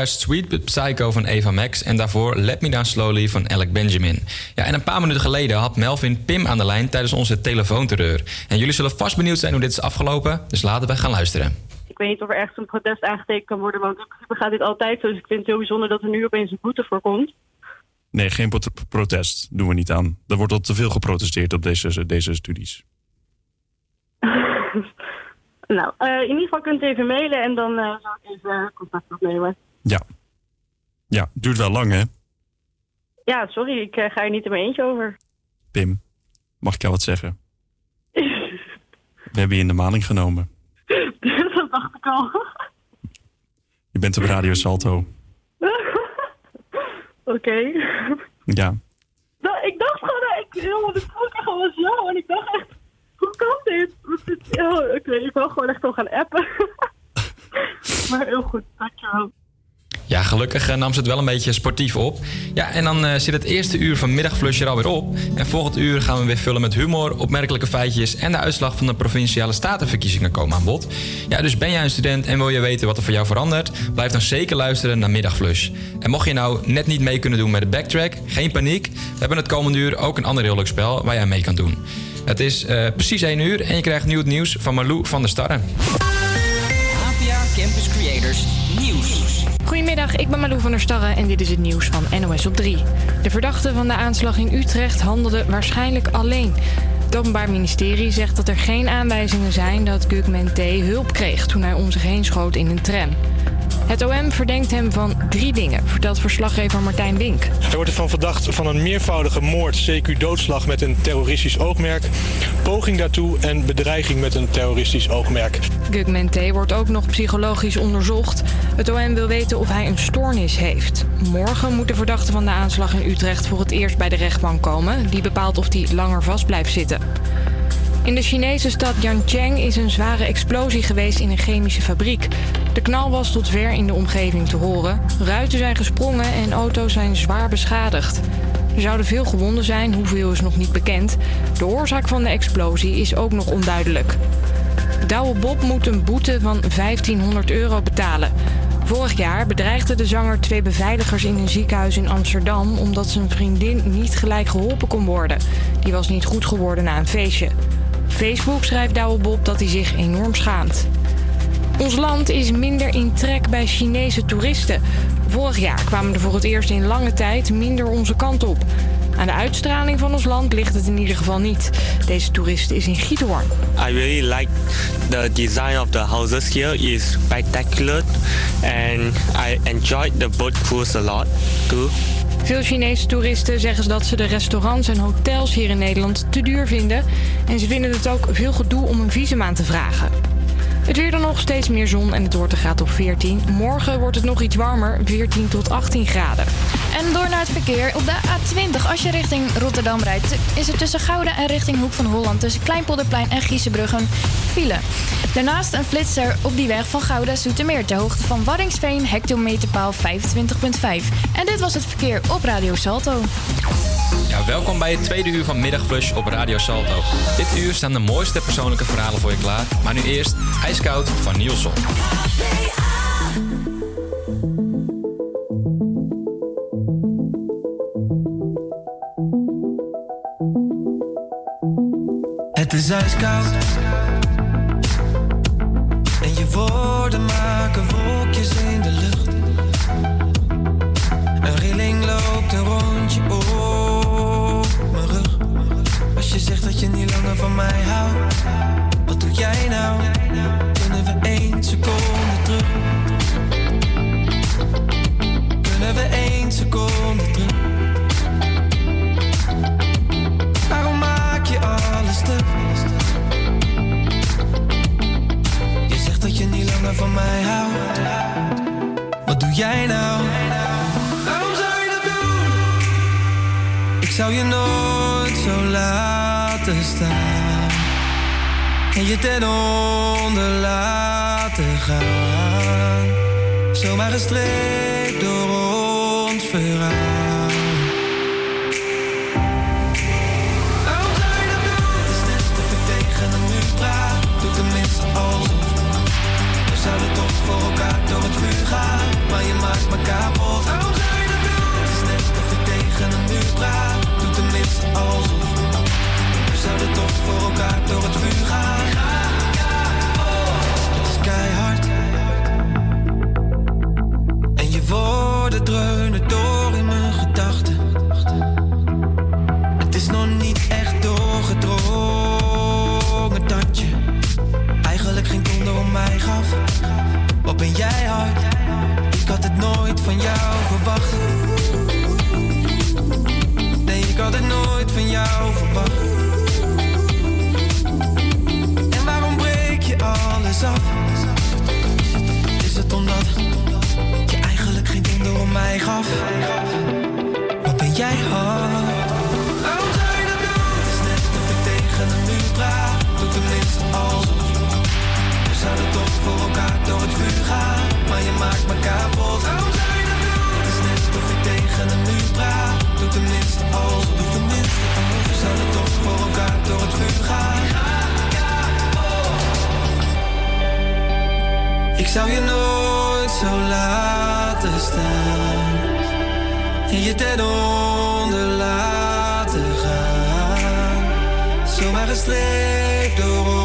Zojuist Sweet But Psycho van Eva Max en daarvoor Let Me Down Slowly van Alec Benjamin. Ja, en een paar minuten geleden had Melvin Pim aan de lijn tijdens onze telefoonterreur. En jullie zullen vast benieuwd zijn hoe dit is afgelopen, dus laten we gaan luisteren. Ik weet niet of er ergens een protest aangetekend kan worden, want principe gaat dit altijd zo. Dus ik vind het heel bijzonder dat er nu opeens een boete voor komt. Nee, geen prot- protest. Doen we niet aan. Er wordt al te veel geprotesteerd op deze, deze studies. [LAUGHS] Nou, eh, in ieder geval kunt u even mailen en dan eh, zal ik even contact opnemen. Ja. Ja, duurt wel lang, hè? Ja, sorry, ik eh, ga er niet in mijn eentje over. Pim, mag ik jou wat zeggen? We hebben je in de maling genomen. [LAUGHS] dat dacht ik al. Je bent op Radio Salto. [LAUGHS] Oké. Ja. Nou, ik dacht gewoon, dat ik helemaal de gewoon zo. En ik dacht echt, hoe kan dit? Oh, Oké, ik wil gewoon echt al gaan appen. [LAUGHS] maar heel goed, dankjewel. Ja, gelukkig eh, nam ze het wel een beetje sportief op. Ja, en dan eh, zit het eerste uur van Middagflush er alweer op. En volgend uur gaan we weer vullen met humor, opmerkelijke feitjes... en de uitslag van de Provinciale Statenverkiezingen komen aan bod. Ja, dus ben jij een student en wil je weten wat er voor jou verandert... blijf dan zeker luisteren naar Middagflush. En mocht je nou net niet mee kunnen doen met de backtrack, geen paniek. We hebben het komende uur ook een ander heel leuk spel waar jij mee kan doen. Het is eh, precies 1 uur en je krijgt nieuw nieuws van Marlou van der Starre. APA Campus Creators Nieuws. Goedemiddag, ik ben Malou van der Starre en dit is het nieuws van NOS op 3. De verdachte van de aanslag in Utrecht handelde waarschijnlijk alleen. Het Openbaar Ministerie zegt dat er geen aanwijzingen zijn dat Gugman T. hulp kreeg toen hij om zich heen schoot in een tram. Het OM verdenkt hem van drie dingen, vertelt verslaggever Martijn Wink. Hij wordt ervan verdacht van een meervoudige moord, CQ doodslag met een terroristisch oogmerk, poging daartoe en bedreiging met een terroristisch oogmerk. Gugman T. wordt ook nog psychologisch onderzocht. Het OM wil weten of hij een stoornis heeft. Morgen moet de verdachte van de aanslag in Utrecht voor het eerst bij de rechtbank komen. Die bepaalt of hij langer vast blijft zitten. In de Chinese stad Yancheng is een zware explosie geweest in een chemische fabriek. De knal was tot ver in de omgeving te horen. Ruiten zijn gesprongen en auto's zijn zwaar beschadigd. Er zouden veel gewonden zijn, hoeveel is nog niet bekend. De oorzaak van de explosie is ook nog onduidelijk. Douwe Bob moet een boete van 1500 euro betalen. Vorig jaar bedreigde de zanger twee beveiligers in een ziekenhuis in Amsterdam omdat zijn vriendin niet gelijk geholpen kon worden. Die was niet goed geworden na een feestje. Facebook schrijft Douwe Bob dat hij zich enorm schaamt. Ons land is minder in trek bij Chinese toeristen. Vorig jaar kwamen er voor het eerst in lange tijd minder onze kant op. Aan de uitstraling van ons land ligt het in ieder geval niet. Deze toerist is in Giethoorn. I really like the design of the houses here is spectacular and I enjoyed the boat cruise a lot too. Veel Chinese toeristen zeggen dat ze de restaurants en hotels hier in Nederland te duur vinden. En ze vinden het ook veel gedoe om een visum aan te vragen. Het weer dan nog steeds meer zon en het wordt een graad op 14. Morgen wordt het nog iets warmer, 14 tot 18 graden. En door naar het verkeer. Op de A20, als je richting Rotterdam rijdt, is er tussen Gouda en richting Hoek van Holland tussen Kleinpolderplein en Giezenbrug een file. Daarnaast een flitser op die weg van Gouda Zoetermeer ter hoogte van Waddingsveen, hectometerpaal 25.5. En dit was het verkeer op Radio Salto. Ja, welkom bij het tweede uur van Middagflush op Radio Salto. Dit uur staan de mooiste persoonlijke verhalen voor je klaar. Maar nu eerst IJskoud van Nielsen. Het is ijskoud En je woorden maken wolkjes in de lucht Een rilling loopt een rondje op mijn rug Als je zegt dat je niet langer van mij houdt Wat doe jij nou? Seconde terug? Kunnen we één seconde terug? Waarom maak je alles stuk? Je zegt dat je niet langer van mij houdt. Wat doe jij nou? Waarom zou je dat doen? Ik zou je nooit zo laten staan. En je ten onder laten gaan. Zomaar gestreept door ons verhaal. Alsof. We zouden toch voor elkaar door het vuur gaan. Maar je maakt me kapot. Waarom zou je dat doen? Het is net of tegen een muur praat. Tenminste alsof. Toch voor elkaar door het vuur gaan. Het is keihard. En je woorden dreunen door in mijn gedachten. Het is nog niet echt doorgedrongen dat je eigenlijk geen donder om mij gaf. Wat ben jij hard? Ik had het nooit van jou verwacht. Nee, ik had het nooit van jou verwacht. Is het omdat je eigenlijk geen donder om mij gaf? Wat ben jij hard? Waarom zou je dat doen? Het is net of ik tegen een muur praat. Doe tenminste alsof. We zouden toch voor elkaar door het vuur gaan. Maar je maakt me kapot. Waarom zou je dat doen? Het is net of ik tegen een muur praat. Doe tenminste alsof. Doe tenminste alsof. We zouden toch voor elkaar door het vuur gaan. Ik zou je nooit zo laten staan. En je ten onder laten gaan. Zomaar gestreept door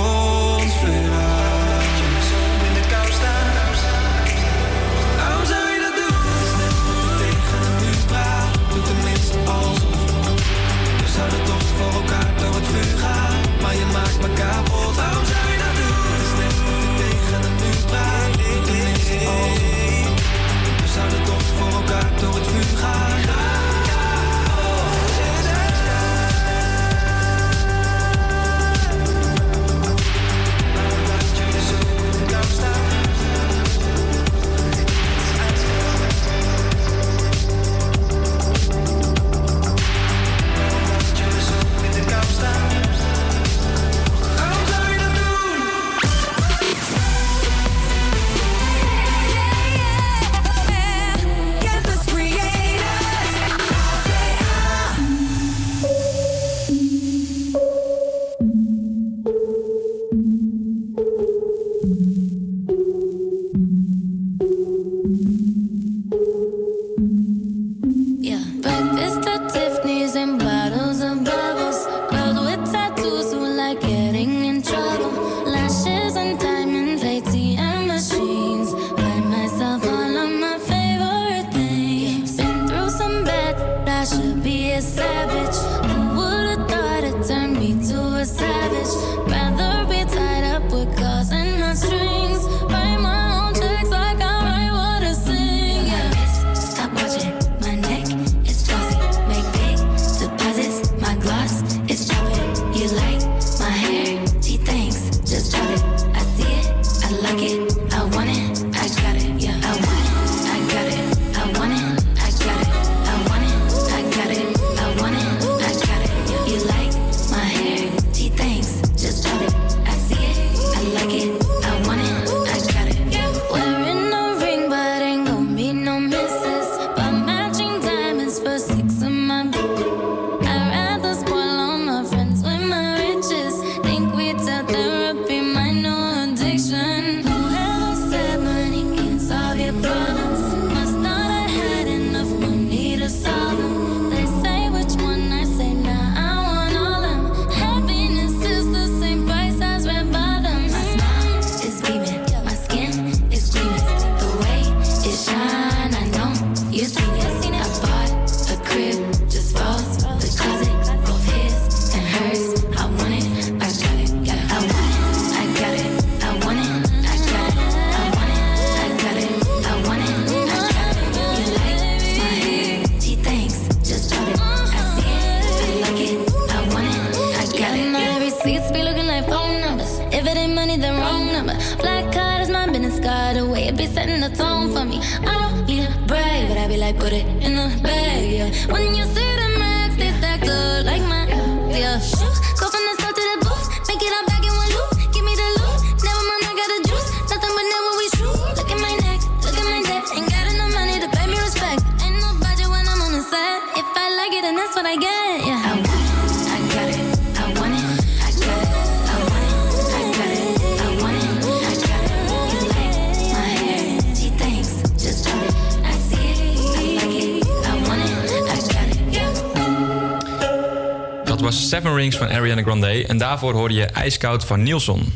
daarvoor hoorde je IJskoud van Nielsen.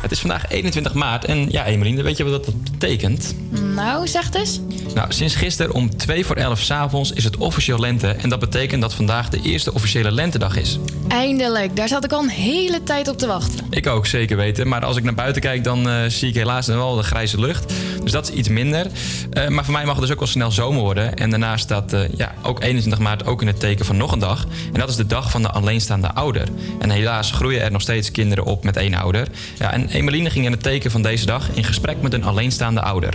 Het is vandaag 21 maart en ja, Emeline, weet je wat dat betekent? Nou, zeg dus. Nou, sinds gisteren om 2 voor 11 s'avonds is het officieel lente. En dat betekent dat vandaag de eerste officiële lentedag is. Eindelijk, daar zat ik al een hele tijd op te wachten. Ik ook, zeker weten. Maar als ik naar buiten kijk, dan eh, zie ik helaas nog wel de grijze lucht. Dat is iets minder. Eh, maar voor mij mag het dus ook wel snel zomer worden. En daarnaast staat eh, ja, ook 21 maart ook in het teken van nog een dag. En dat is de dag van de alleenstaande ouder. En helaas groeien er nog steeds kinderen op met één ouder. Ja, en Emeline ging in het teken van deze dag in gesprek met een alleenstaande ouder.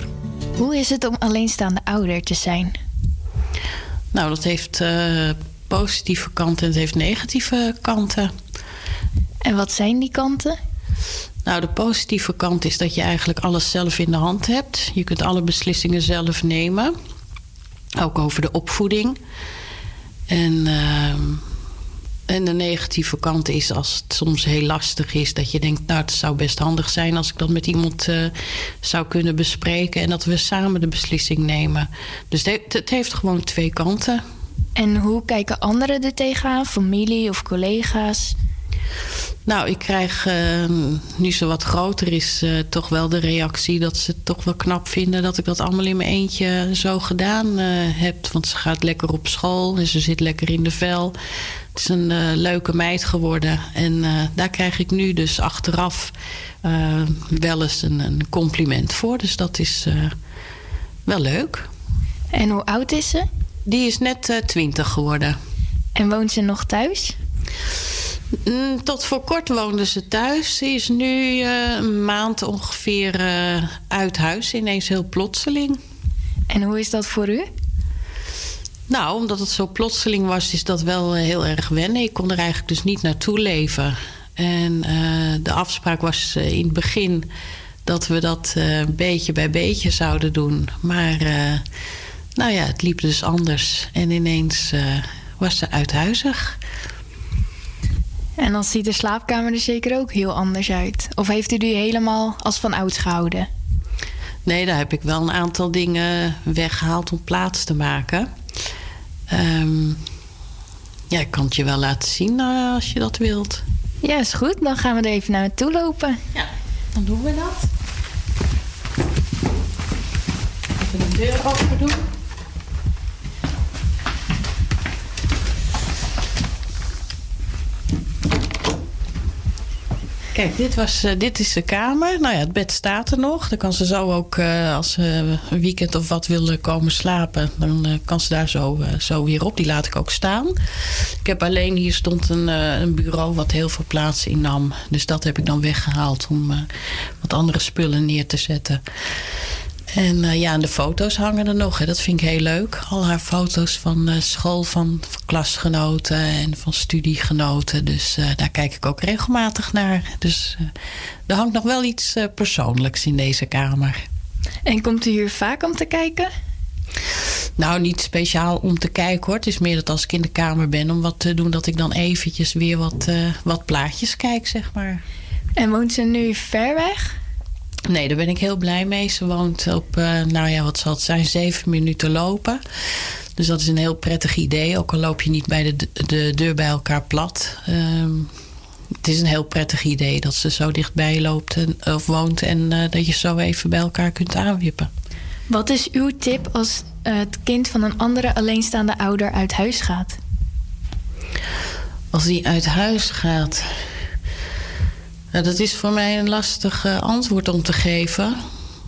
Hoe is het om alleenstaande ouder te zijn? Nou, dat heeft eh, positieve kanten en het heeft negatieve kanten. En wat zijn die kanten? Nou, de positieve kant is dat je eigenlijk alles zelf in de hand hebt. Je kunt alle beslissingen zelf nemen. Ook over de opvoeding. En, ehm, en de negatieve kant is als het soms heel lastig is... dat je denkt, nou, het zou best handig zijn... als ik dat met iemand eh, zou kunnen bespreken... en dat we samen de beslissing nemen. Dus het heeft- het heeft gewoon twee kanten. En hoe kijken anderen er tegenaan? Familie of collega's? Nou, ik krijg eh, nu ze wat groter is, eh, toch wel de reactie dat ze het toch wel knap vinden dat ik dat allemaal in mijn eentje zo gedaan eh, heb. Want ze gaat lekker op school en ze zit lekker in de vel. Het is een eh, leuke meid geworden. En daar krijg ik nu dus achteraf wel eens een, een compliment voor. Dus dat is wel leuk. En hoe oud is ze? Die is net twintig geworden. En woont ze nog thuis? Mm, Tot voor kort woonde ze thuis. Ze is nu eh, een maand ongeveer eh, uit huis, ineens heel plotseling. En hoe is dat voor u? Nou, omdat het zo plotseling was, is dat wel eh, heel erg wennen. Ik kon er eigenlijk dus niet naartoe leven. En de afspraak was in het begin dat we dat beetje bij beetje zouden doen. Maar nou ja, het liep dus anders. En ineens was ze uithuizig. En dan ziet de slaapkamer er zeker ook heel anders uit. Of heeft u die helemaal als van ouds gehouden? Nee, daar heb ik wel een aantal dingen weggehaald om plaats te maken. Ehm, ja, ik kan het je wel laten zien eh, als je dat wilt. Ja, is goed. Dan gaan we er even naar naartoe lopen. Ja, dan doen we dat. Even de deur open doen. Kijk, dit, was, eh, dit is de kamer. Nou ja, het bed staat er nog. Dan kan ze zo ook, eh, als ze een weekend of wat wil komen slapen... dan eh, kan ze daar zo, zo weer op. Die laat ik ook staan. Ik heb alleen, hier stond een, een bureau wat heel veel plaats innam. Dus dat heb ik dan weggehaald om wat andere spullen neer te zetten. En eh, ja, en de foto's hangen er nog. Hè. Dat vind ik heel leuk. Al haar foto's van eh, school, van, van klasgenoten en van studiegenoten. Dus eh, daar kijk ik ook regelmatig naar. Dus er hangt nog wel iets persoonlijks in deze kamer. En komt u hier vaak om te kijken? Nou, niet speciaal om te kijken hoor. Het is meer dat als ik in de kamer ben om wat te doen, dat ik dan eventjes weer wat, wat plaatjes kijk, zeg maar. En woont ze nu ver weg? Nee, daar ben ik heel blij mee. Ze woont op, eh, nou ja, wat zal het zijn, zeven minuten lopen. Dus dat is een heel prettig idee. Ook al loop je niet bij de, de deur bij elkaar plat. Ehm, het is een heel prettig idee dat ze zo dichtbij loopt en, of woont. En eh, dat je zo even bij elkaar kunt aanwippen. Wat is uw tip als eh, het kind van een andere alleenstaande ouder uit huis gaat? Als die uit huis gaat. Nou, dat is voor mij een lastig eh, antwoord om te geven.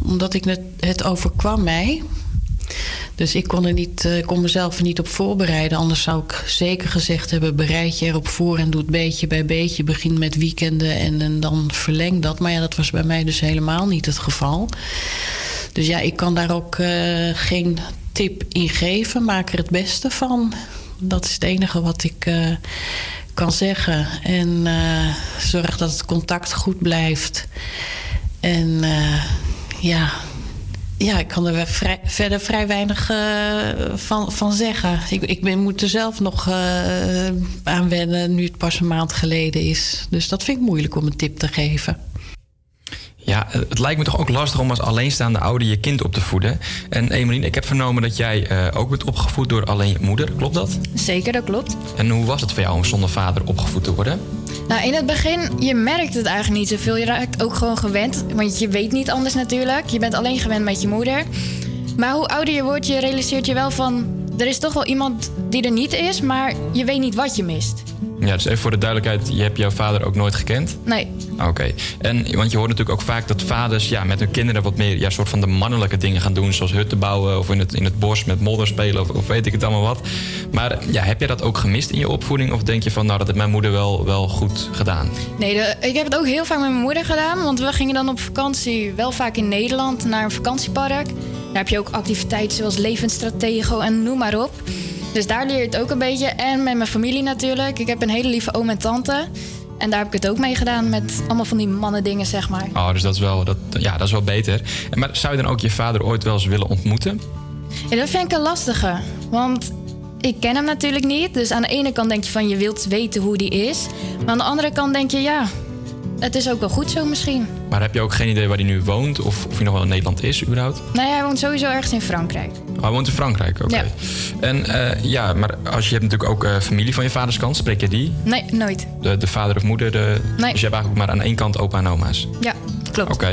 Omdat ik het, het overkwam mij. Dus ik kon, er niet, eh, kon mezelf er niet op voorbereiden. Anders zou ik zeker gezegd hebben: bereid je erop voor en doe het beetje bij beetje. Begin met weekenden en, dan verleng dat. Maar ja, dat was bij mij dus helemaal niet het geval. Dus ja, ik kan daar ook eh, geen tip in geven. Maak er het beste van. Dat is het enige wat ik kan zeggen. En eh, zorg dat het contact goed blijft. En eh, ja, ja, ik kan er verder vrij weinig eh, van, van zeggen. Ik, ik ben, moet er zelf nog aan wennen nu het pas een maand geleden is. Dus dat vind ik moeilijk om een tip te geven. Ja, het lijkt me toch ook lastig om als alleenstaande ouder je kind op te voeden. En Emeline, ik heb vernomen dat jij eh, ook bent opgevoed door alleen je moeder. Klopt dat? Zeker, dat klopt. En hoe was het voor jou om zonder vader opgevoed te worden? Nou, in het begin, je merkt het eigenlijk niet zoveel. Je raakt ook gewoon gewend, want je weet niet anders natuurlijk. Je bent alleen gewend met je moeder. Maar hoe ouder je wordt, je realiseert je wel van... er is toch wel iemand die er niet is, maar je weet niet wat je mist. Ja, dus even voor de duidelijkheid, je hebt jouw vader ook nooit gekend? Nee, Oké. En want je hoort natuurlijk ook vaak dat vaders ja, met hun kinderen wat meer ja, soort van de mannelijke dingen gaan doen. Zoals hutten bouwen of in het, in het bos met modder spelen of, of weet ik het allemaal wat. Maar ja, heb jij dat ook gemist in je opvoeding? Of denk je van nou dat heeft mijn moeder wel, wel goed gedaan? nee de- ik heb het ook heel vaak met mijn moeder gedaan. Want we gingen dan op vakantie, wel vaak in Nederland, naar een vakantiepark. Daar heb je ook activiteiten zoals levensstratego en noem maar op. Dus daar leer je het ook een beetje. En met mijn familie natuurlijk. Ik heb een hele lieve oom en tante. En daar heb ik het ook mee gedaan met allemaal van die mannen dingen, zeg maar. Oh, dus dat is wel, dat, ja, dat is wel beter. Maar zou je dan ook je vader ooit wel eens willen ontmoeten? Ja, dat vind ik een lastige. Want ik ken hem natuurlijk niet. Dus aan de ene kant denk je van je wilt weten hoe die is. Maar aan de andere kant denk je ja, het is ook wel goed zo misschien. Maar heb je ook geen idee waar hij nu woont? Of of hij nog wel in Nederland is überhaupt? Nee, hij woont sowieso ergens in Frankrijk. Oh, hij woont in Frankrijk, oké. Ja. En eh, ja, maar als je hebt natuurlijk ook eh, familie van je vaders kant. Spreek je die? Nee, nooit. De, de vader of moeder? De, Nee. Dus je hebt eigenlijk maar aan één kant opa en oma's? Ja, klopt. Oké.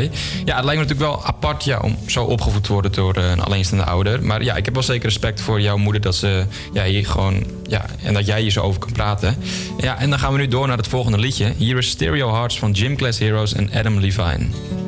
Ja, het lijkt me natuurlijk wel apart ja, om zo opgevoed te worden door eh, een alleenstaande ouder. Maar ja, ik heb wel zeker respect voor jouw moeder dat ze ja, hier gewoon. Ja, en dat jij hier zo over kan praten. Ja, en dan gaan we nu door naar het volgende liedje. Hier is Stereo Hearts van Gym Class Heroes en Adam Levine. Heart's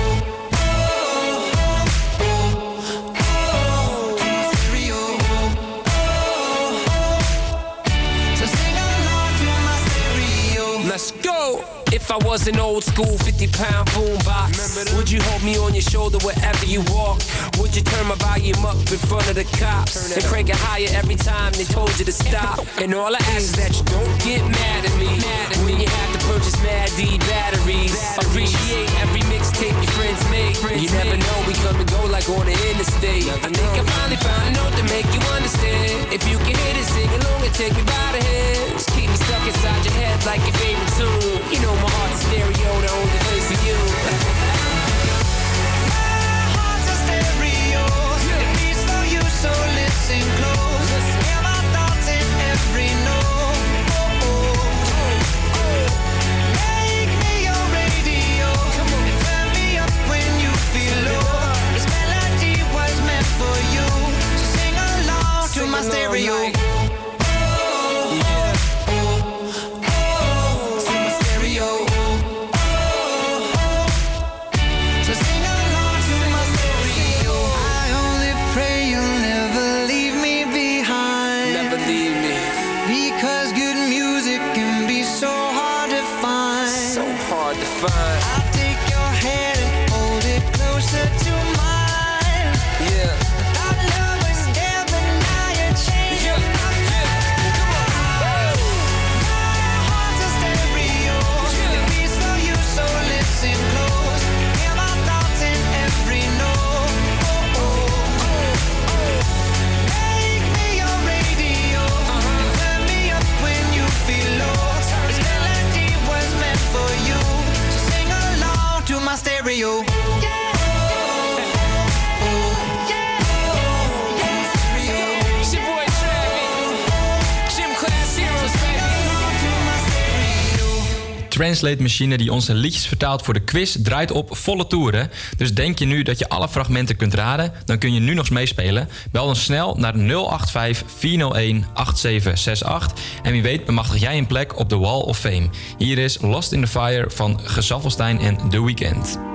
If I was an old school 50 pound boombox, would you hold me on your shoulder wherever you walk? Would you turn my volume up in front of the cops? And crank it higher every time they told you to stop? And all I ask is that you don't get mad at me. When you have to purchase Mad D batteries. Appreciate every mixtape your friends make. You never know, we come and go like on the interstate. I think I finally found a note to make you understand. If you can hit it, sing along and take me by the hands. Keep me stuck inside your head like your favorite tune. You know my heart's stereo, the only place for you. So Translate machine die onze liedjes vertaalt voor de quiz draait op volle toeren. Dus denk je nu dat je alle fragmenten kunt raden? Dan kun je nu nog meespelen. Bel dan snel naar 085 401 8768 en wie weet bemachtig jij een plek op de Wall of Fame. Hier is Lost in the Fire van Gesaffelstein en The Weeknd.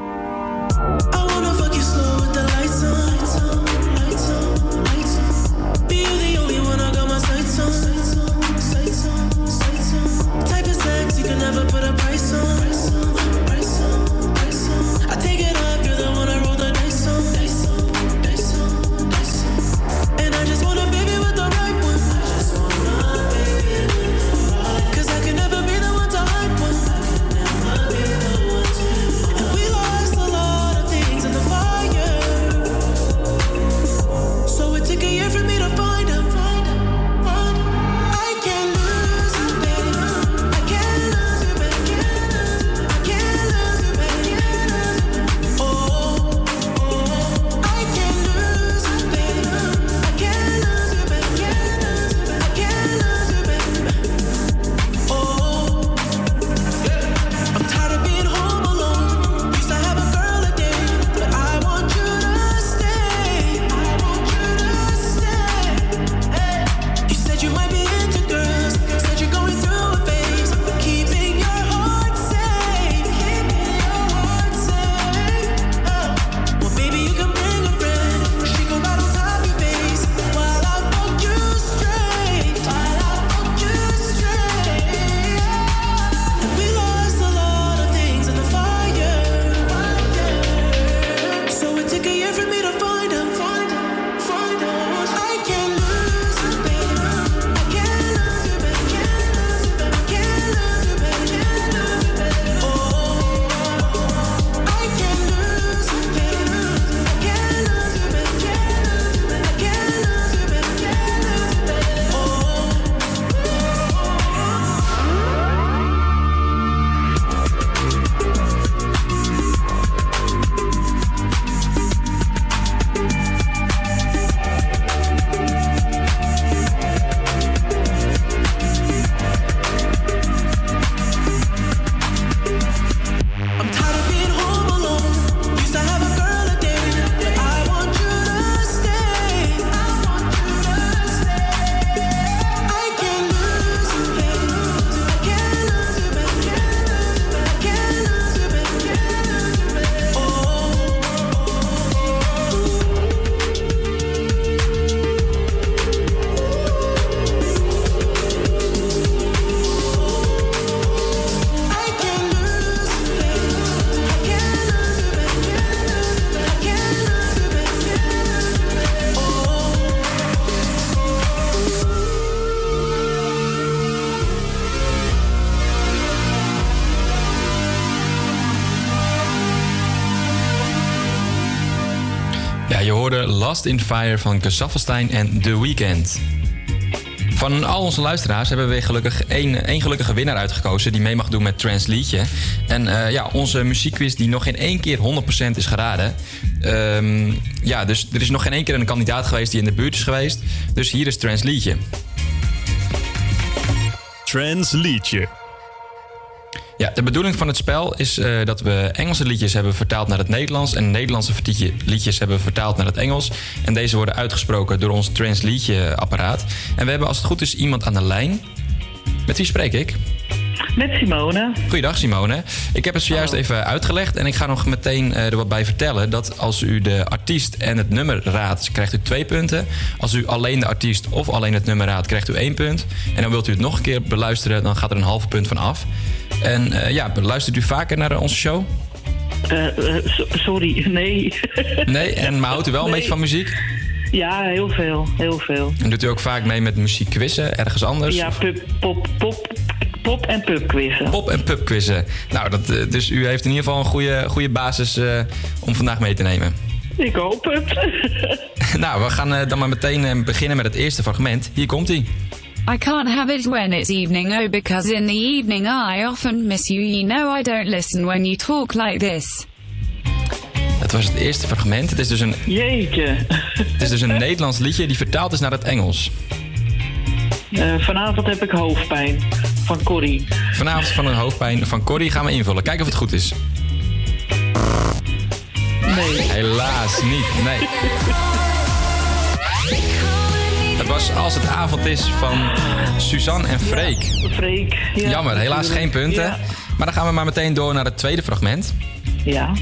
In Fire van Kassavelstein en The Weekend. Van al onze luisteraars hebben we gelukkig één, één gelukkige winnaar uitgekozen die mee mag doen met Trans Liedje. En eh, ja, onze muziekquiz die nog geen één keer 100% is geraden. Ehm, ja, dus er is nog geen één keer een kandidaat geweest die in de buurt is geweest. Dus hier is Trans Liedje de bedoeling van het spel is eh, dat we Engelse liedjes hebben vertaald naar het Nederlands. En Nederlandse liedjes hebben vertaald naar het Engels. En deze worden uitgesproken door ons translate apparaat. En we hebben als het goed is iemand aan de lijn. Met wie spreek ik? Met Simone. Goeiedag Simone. Ik heb het zojuist even uitgelegd en ik ga nog meteen eh, er wat bij vertellen. Dat als u de artiest en het nummer raadt, krijgt u twee punten. Als u alleen de artiest of alleen het nummer raadt, krijgt u één punt. En dan wilt u het nog een keer beluisteren, dan gaat er een half punt van af. En eh, ja, beluistert u vaker naar onze show? Eh, so- sorry, [LAUGHS] nee. Nee, en maar houdt u wel een beetje van muziek? Ja, heel veel, heel veel. En doet u ook vaak mee met muziekquizzen ergens anders? Ja, pop, pop, pop en pubquizzen. Pop- en pubquizzen. Nou, dat, eh, dus u heeft in ieder geval een goede, goede basis eh, om vandaag mee te nemen. Ik hoop het. [LAUGHS] [LAUGHS] nou, we gaan eh, dan maar meteen beginnen met het eerste fragment. Hier komt hij. I can't have it when it's evening, oh, because in the evening I often miss you. You know, I don't listen when you talk like this. Het was het eerste fragment. Het is dus een, Jeetje. het is dus een [LAUGHS] Nederlands liedje die vertaald is naar het Engels. Eh, vanavond heb ik hoofdpijn van Corrie. Vanavond van een hoofdpijn van Corrie gaan we invullen. Kijken of het goed is. Nee. Helaas niet, nee. Het was Als het avond is van Suzanne en Freek. Freek, ja. Jammer, helaas geen punten. Ja. Maar dan gaan we maar meteen door naar het tweede fragment. Ja.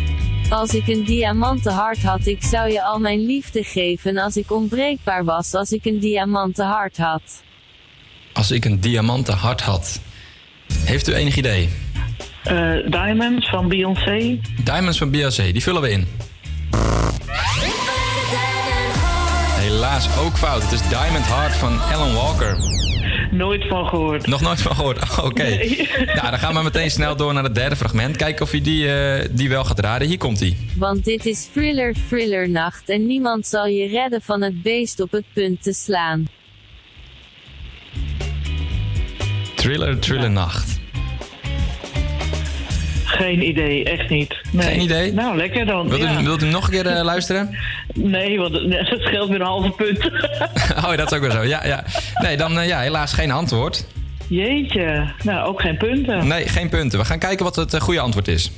Als ik een diamanten hart had, ik zou je al mijn liefde geven als ik onbreekbaar was, als ik een diamanten hart had. Als ik een diamanten hart had. Heeft u enig idee? Eh, Diamonds van Beyoncé. Diamonds van Beyoncé, die vullen we in. Helaas ook fout. Het is Diamond Heart van Alan Walker. Nooit van gehoord. Nog nooit van gehoord. Oh, Oké. Nee. [LAUGHS] Nou, dan gaan we meteen snel door naar het derde fragment. Kijken of u die, eh, die wel gaat raden. Hier komt hij. Want dit is thriller, thriller nacht en niemand zal je redden van het beest op het punt te slaan. Thriller, Thriller Nacht. Geen idee, echt niet. Nee. Geen idee? Nou, lekker dan. Wilt u, ja. wilt u nog een keer eh, luisteren? Nee, want het [LAUGHS] het scheelt weer een halve punt. [LAUGHS] Oh, dat is ook wel zo. Ja, ja. Nee, dan eh, ja, helaas geen antwoord. Jeetje. Nou, ook geen punten. Nee, geen punten. We gaan kijken wat het eh, goede antwoord is.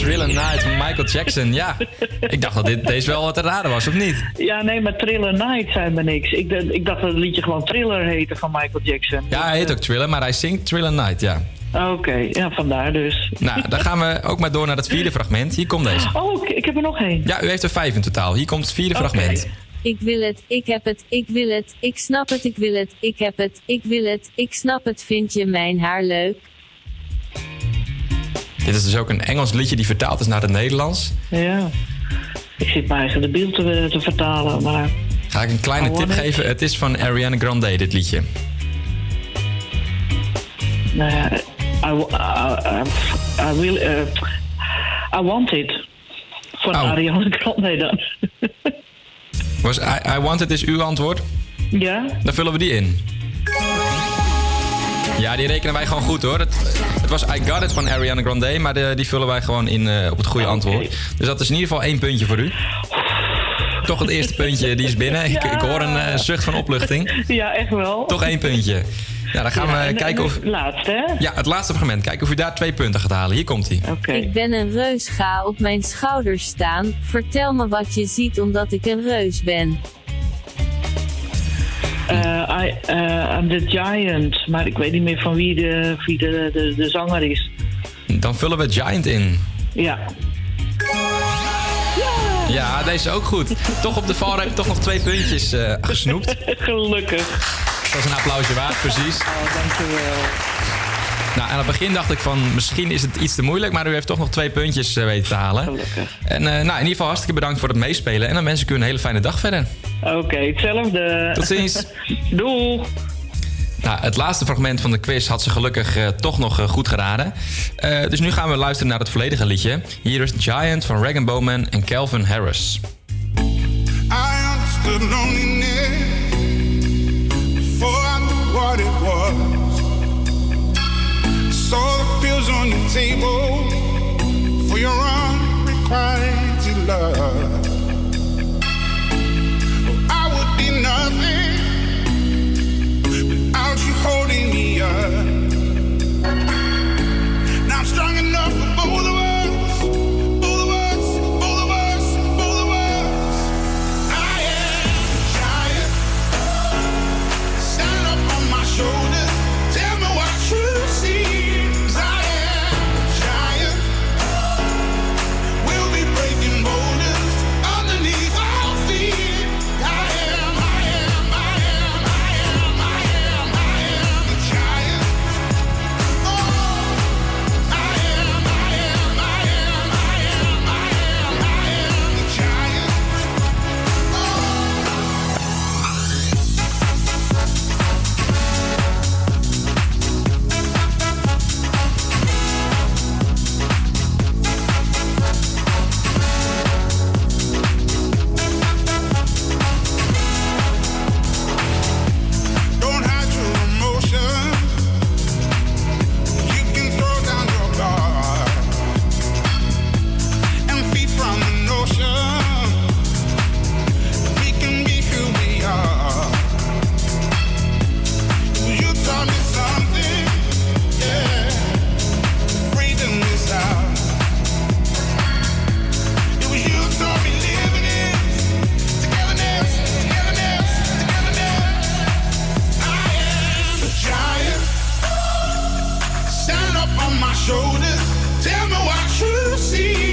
Nee. Thriller Night van Michael Jackson. Ja, ik dacht dat dit, deze wel wat te raden was, of niet? Ja, nee, maar Thriller Night zei me niks. Ik, dacht- ik dacht dat het liedje gewoon Thriller heette van Michael Jackson. Ja, hij heet ook Thriller, maar hij zingt Thriller Night, ja. Oké, ja, vandaar dus. Nou, dan gaan we ook maar door naar het vierde fragment. Hier komt deze. Oh, ik, ik heb er nog één. Ja, u heeft er vijf in totaal. Hier komt het vierde fragment. Ik wil het, ik heb het, ik wil het, ik snap het, ik wil het, ik heb het, ik wil het, ik snap het, vind je mijn haar leuk? Dit is dus ook een Engels liedje die vertaald is naar het Nederlands. Ja. Ik zit maar even de beeld te, te vertalen, maar... Ga ik een kleine tip geven. Het is van Ariana Grande, dit liedje. Nou ja, I, wa- I, I, I will... eh, I want it. Van Oh. Ariana Grande dan. Was I, I Want It is uw antwoord? Ja? Dan vullen we die in. Ja, die rekenen wij gewoon goed hoor. Het, het was I Got It van Ariana Grande, maar de, die vullen wij gewoon in eh, op het goede antwoord. Dus dat is in ieder geval één puntje voor u. Toch het eerste puntje, die is binnen. Ik, ik hoor een eh, zucht van opluchting. Ja, echt wel. Toch één puntje. Nou, dan gaan Ja, we en- kijken en of... het Laatste, hè? Ja, het laatste fragment. Kijken of u daar twee punten gaat halen. Hier komt hij. Ik ben een reus, ga op mijn schouders staan. Vertel me wat je ziet omdat ik een reus ben. Eh, I, eh, I'm the Giant, maar ik weet niet meer van wie de, wie de, de, de zanger is. Dan vullen we Giant in. Ja. Ja, deze ook goed. Toch op de val heb je toch nog twee puntjes eh, gesnoept. [LAUGHS] Gelukkig. Dat is een applausje waard, precies. Oh, dankjewel. Nou, aan het begin dacht ik van misschien is het iets te moeilijk, maar u heeft toch nog twee puntjes eh, weten te halen. Gelukkig. En eh, nou, in ieder geval hartstikke bedankt voor het meespelen. En dan wens ik u een hele fijne dag verder. Oké, hetzelfde. Tot ziens. [LAUGHS] Doei. Nou, het laatste fragment van de quiz had ze gelukkig eh, toch nog goed geraden. Eh, dus nu gaan we luisteren naar het volledige liedje. Hier is Giant van Regan Bowman en Calvin Harris. I Saw the pills on your table for your unrequited love. Oh, I would be nothing without you holding me up. Shoulders. Tell me what you see.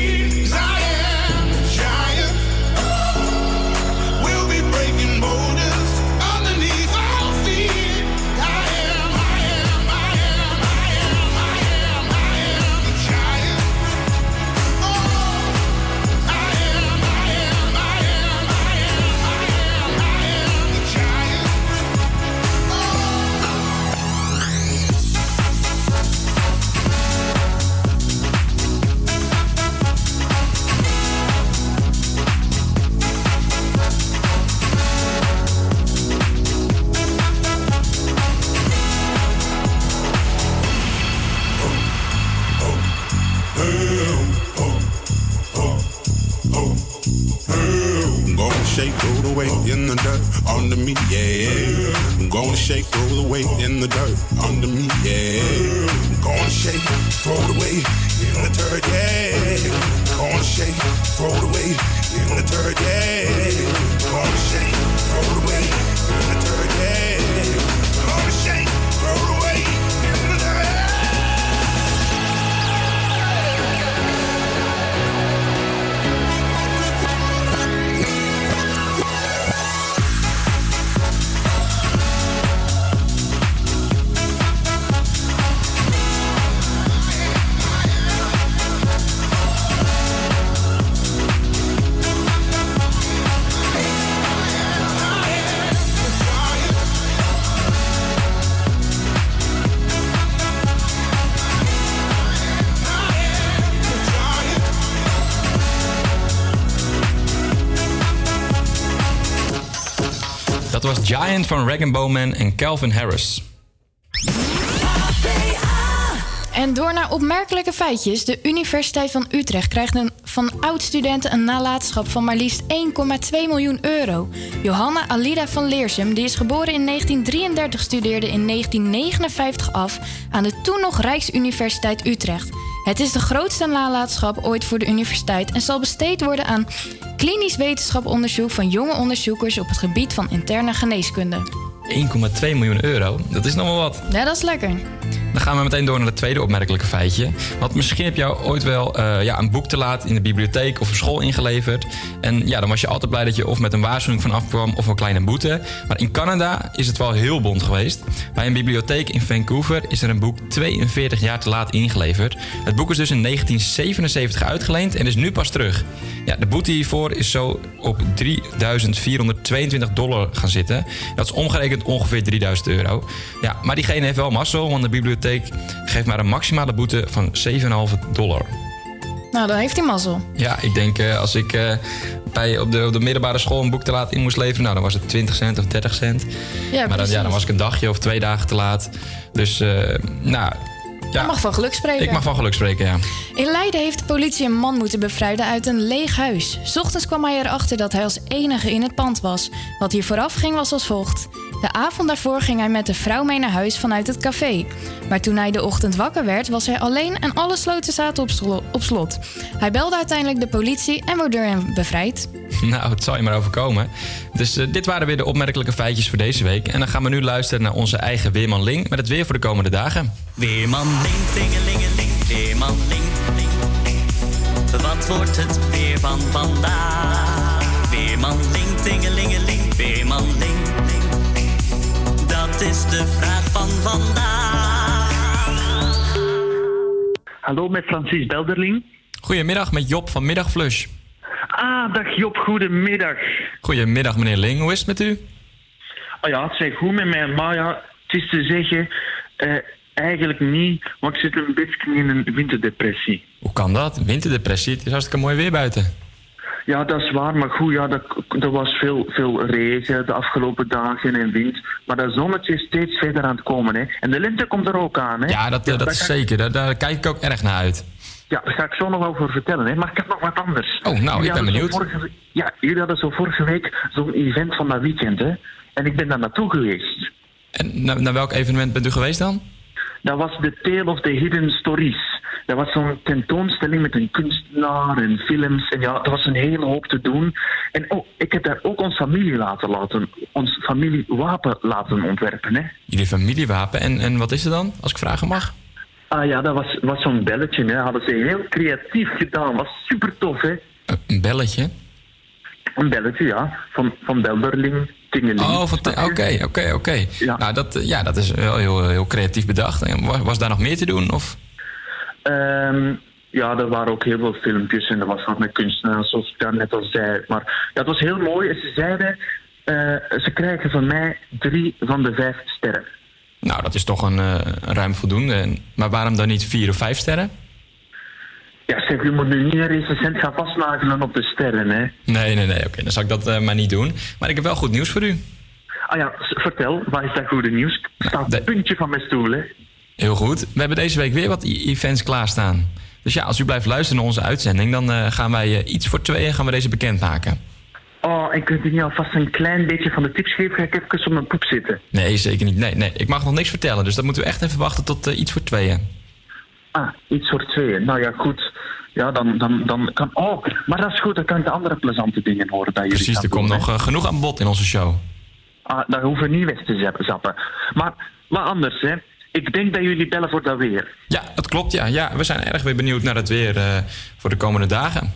Van Rag Bowman en Calvin Harris. En door naar opmerkelijke feitjes. De Universiteit van Utrecht krijgt een, van oud-studenten een nalatenschap van maar liefst 1,2 miljoen euro. Johanna Alida van Leersum, die is geboren in 1933, studeerde in 1959 af aan de toen nog Rijksuniversiteit Utrecht. Het is de grootste nalatenschap ooit voor de universiteit en zal besteed worden aan klinisch wetenschaponderzoek van jonge onderzoekers op het gebied van interne geneeskunde. 1,2 miljoen euro, dat is nog wel wat. Ja, dat is lekker. Dan gaan we meteen door naar het tweede opmerkelijke feitje. Want misschien heb jou ooit wel eh, ja, een boek te laat in de bibliotheek of op school ingeleverd. En ja, dan was je altijd blij dat je of met een waarschuwing vanaf kwam of een kleine boete. Maar in Canada is het wel heel bond geweest. Bij een bibliotheek in Vancouver is er een boek 42 jaar te laat ingeleverd. Het boek is dus in 1977 uitgeleend en is nu pas terug. Ja, de boete hiervoor is zo op 3.422 dollar gaan zitten. Dat is omgerekend ongeveer 3000 euro. Ja, maar diegene heeft wel mazzel, want de bibliotheek geeft maar een maximale boete van 7,5 dollar. Nou, dan heeft hij mazzel. Ja, ik denk eh, als ik eh, bij, op, de, op de middelbare school een boek te laat in moest leveren, nou, dan was het 20 cent of 30 cent. Ja, maar dan, ja, dan was ik een dagje of twee dagen te laat. Dus, eh, nou. Ja, Je mag van geluk spreken. Ik mag van geluk spreken, ja. In Leiden heeft de politie een man moeten bevrijden uit een leeg huis. 's Ochtends kwam hij erachter dat hij als enige in het pand was. Wat hier vooraf ging was als volgt. De avond daarvoor ging hij met de vrouw mee naar huis vanuit het café. Maar toen hij de ochtend wakker werd, was hij alleen en alle sloten zaten op, slo- op slot. Hij belde uiteindelijk de politie en wordt door hem bevrijd. [LAUGHS] Nou, het zal je maar overkomen. Dus eh, dit waren weer de opmerkelijke feitjes voor deze week. En dan gaan we nu luisteren naar onze eigen Weerman Ling met het weer voor de komende dagen. Weerman Ling, tingelingeling, Weerman Ling, ling, ling. Wat wordt het weer van vandaag? Weerman Ling, tingelingeling, Weerman ling. Is de vraag van vandaag. Hallo, met Francis Belderling. Goedemiddag met Job van Middagflush. Ah, dag Job, goedemiddag. Goedemiddag meneer Ling, hoe is het met u? Oh ja, het is goed met mij, maar ja, het is te zeggen, eh, eigenlijk niet, want ik zit een beetje in een winterdepressie. Hoe kan dat? Winterdepressie, het is hartstikke mooi weer buiten. Ja, dat is waar, maar goed, ja, dat, er was veel, veel regen de afgelopen dagen en wind. Maar dat zonnetje is steeds verder aan het komen, hè. En de lente komt er ook aan, hè. Ja, dat, dat is zeker. Daar, daar kijk ik ook erg naar uit. Ja, daar ga ik zo nog over vertellen, hè. Maar ik heb nog wat anders. Oh, nou, ik ben benieuwd. vorige ja, jullie hadden zo vorige week zo'n event van dat weekend, hè. En ik ben daar naartoe geweest. En naar, naar welk evenement bent u geweest dan? Dat was The Tale of the Hidden Stories. Dat was zo'n tentoonstelling met een kunstenaar en films. En ja, dat was een hele hoop te doen. En oh, ik heb daar ook ons familie laten laten, ons familiewapen laten ontwerpen. Hè. Jullie familiewapen. En, en wat is er dan, als ik vragen mag? Ah ja, dat was, was zo'n belletje. Hè. Hadden ze heel creatief gedaan. Was super tof, hè? Een belletje? Een belletje, ja. Van, van Belderling. Oh, oké, oké, oké. Nou, dat, ja, dat is wel heel, heel creatief bedacht. Was, was daar nog meer te doen? Of? Ehm, ja, er waren ook heel veel filmpjes en er was wat met kunstenaars, zoals ik daar net al zei. Maar ja, het was heel mooi. En ze zeiden, eh, ze krijgen van mij drie van de vijf sterren. Nou, dat is toch een, eh, een ruim voldoende. En- Maar waarom dan niet vier of vijf sterren? Ja, zeg, u moet nu niet een recensent gaan vastnagelen op de sterren, hè. Nee, nee, nee. Oké, dan zal ik dat eh, maar niet doen. Maar ik heb wel goed nieuws voor u. Ah ja, vertel, wat is dat goede nieuws? Ik sta op het puntje van mijn stoel, hè. Heel goed. We hebben deze week weer wat events klaarstaan. Dus ja, als u blijft luisteren naar onze uitzending, dan eh, gaan wij eh, iets voor tweeën gaan we deze bekendmaken. Oh, en kunt u niet alvast een klein beetje van de tips geven? Ga ik even op mijn poep zitten. Nee, zeker niet. Nee, nee. Ik mag nog niks vertellen, dus dat moeten we echt even wachten tot eh, iets voor tweeën. Ah, iets voor tweeën. Nou ja, goed. Ja, dan, dan, dan kan... Oh, maar dat is goed. Dan kan ik de andere plezante dingen horen bij jullie. Precies, er komt nog hè. genoeg aan bod in onze show. Ah, daar hoeven we niet weg te zappen- zappen. Maar, maar anders, hè. Ik denk dat jullie bellen voor dat weer. Ja, dat klopt. Ja. ja, we zijn erg weer benieuwd naar het weer eh, voor de komende dagen.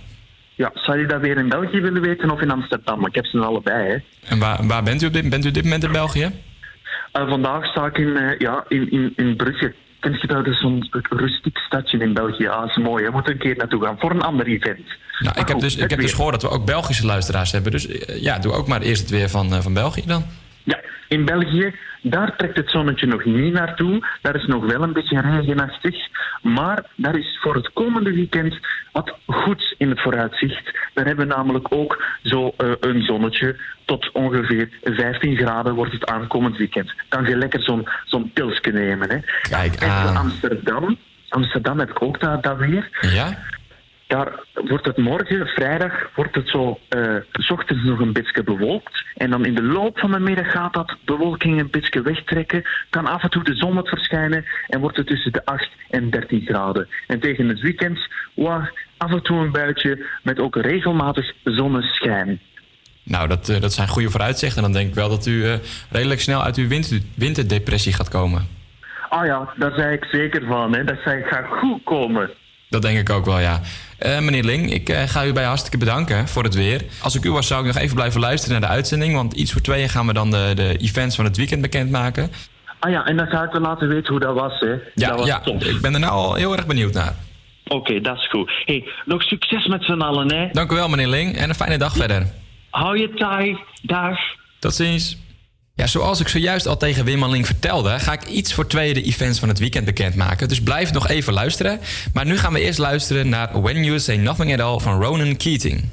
Ja, zou je dat weer in België willen weten of in Amsterdam? Ik heb ze allebei, hè. En waar, waar bent u op dit, bent u op dit moment in België? Eh, vandaag sta ik in, eh, ja, in, in, in Brugge. Ken je dat? Is zo'n rustiek stadje in België. Ah, dat is mooi. Je moet er een keer naartoe gaan voor een ander event. Nou, ik heb, dus, ik heb dus gehoord dat we ook Belgische luisteraars hebben. Dus ja, doe ook maar eerst het weer van, van België dan. Ja, in België, daar trekt het zonnetje nog niet naartoe. Daar is nog wel een beetje regenachtig. Maar daar is voor het komende weekend wat goeds in het vooruitzicht. Daar hebben we namelijk ook zo eh, een zonnetje. Tot ongeveer 15 graden wordt het aankomend weekend. Kan je lekker zo'n zo'n pilsje nemen. Hè. Kijk En Amsterdam, Amsterdam heb ik ook dat, dat weer. Ja? Daar wordt het morgen, vrijdag, wordt het zo, eh, s ochtends nog een beetje bewolkt. En dan in de loop van de middag gaat dat bewolking een beetje wegtrekken. Kan af en toe de zon wat verschijnen en wordt het tussen de 8 en 13 graden. En tegen het weekend, wow, af en toe een buitje met ook regelmatig zonneschijn. Nou, dat, eh, dat zijn goede vooruitzichten. Dan denk ik wel dat u eh, redelijk snel uit uw winter, winterdepressie gaat komen. Ah ja, daar zei ik zeker van. Hè. Dat zei ik gaat goed komen. Dat denk ik ook wel, ja. Eh, meneer Ling, ik eh, ga u bij hartstikke bedanken voor het weer. Als ik u was, zou ik nog even blijven luisteren naar de uitzending. Want iets voor tweeën gaan we dan de, de events van het weekend bekendmaken. Ah ja, en dan ga ik wel laten weten hoe dat was. Hè. Ja, dat was ja tof. ik ben er nou al heel erg benieuwd naar. Oké, dat is goed. Hey, nog succes met z'n allen, hè. Dank u wel, meneer Ling. En een fijne dag verder. Hou je taai. Dag. Tot ziens. Ja, zoals ik zojuist al tegen Wim en Link vertelde, ga ik iets voor tweeën de events van het weekend bekendmaken. Dus blijf nog even luisteren. Maar nu gaan we eerst luisteren naar When You Say Nothing At All van Ronan Keating.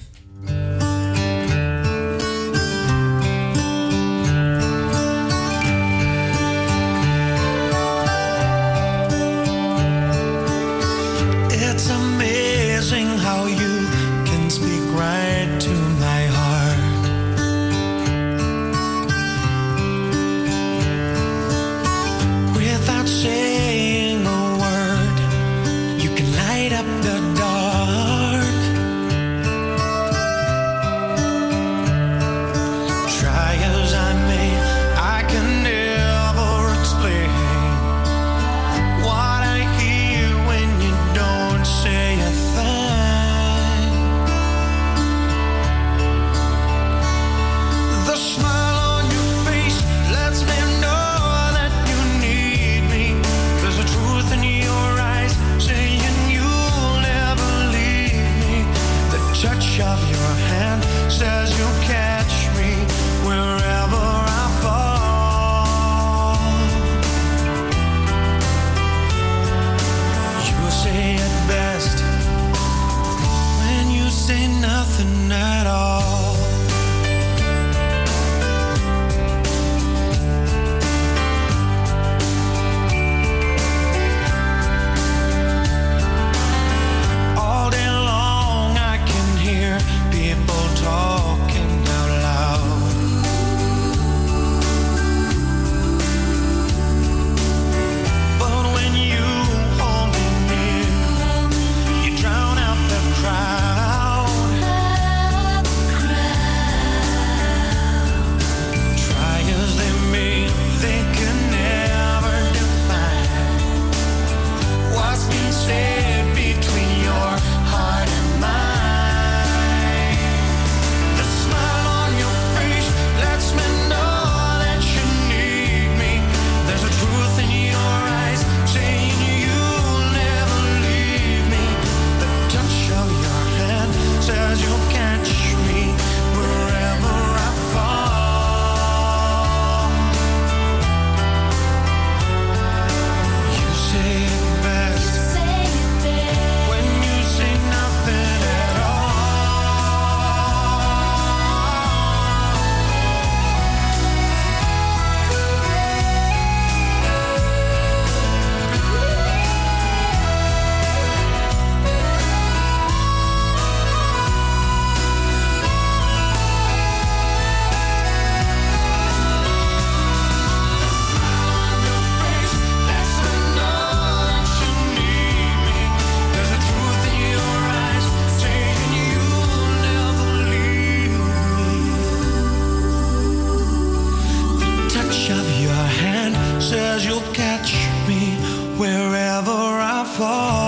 Says you'll catch me wherever I fall.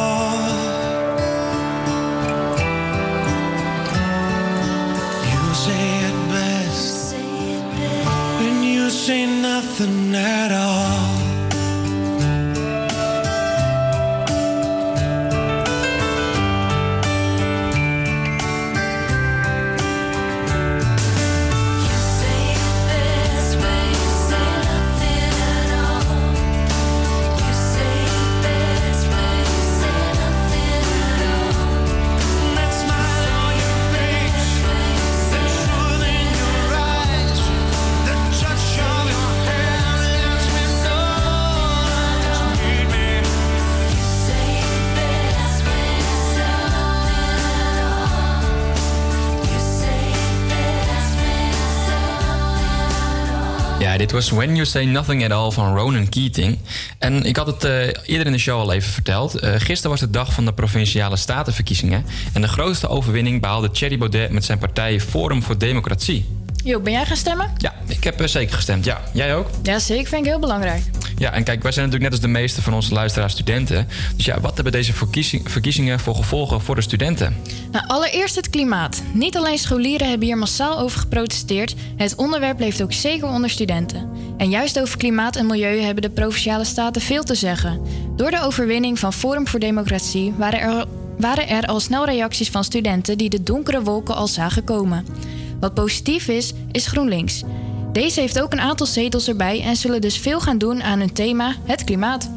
Was When You Say Nothing at All van Ronan Keating. En ik had het eh, eerder in de show al even verteld. Eh, gisteren was de dag van de provinciale statenverkiezingen. En de grootste overwinning behaalde Thierry Baudet met zijn partij Forum voor Democratie. Jo, ben jij gaan stemmen? Ja, ik heb eh, zeker gestemd. Ja, jij ook? Ja, zeker. Vind ik heel belangrijk. Ja, en kijk, wij zijn natuurlijk net als de meeste van onze luisteraars studenten. Dus ja, wat hebben deze verkiezing- verkiezingen voor gevolgen voor de studenten? Nou, allereerst het klimaat. Niet alleen scholieren hebben hier massaal over geprotesteerd. Het onderwerp leeft ook zeker onder studenten. En juist over klimaat en milieu hebben de provinciale staten veel te zeggen. Door de overwinning van Forum voor Democratie waren er, waren er al snel reacties van studenten die de donkere wolken al zagen komen. Wat positief is, is GroenLinks. Deze heeft ook een aantal zetels erbij en zullen dus veel gaan doen aan hun thema, het klimaat.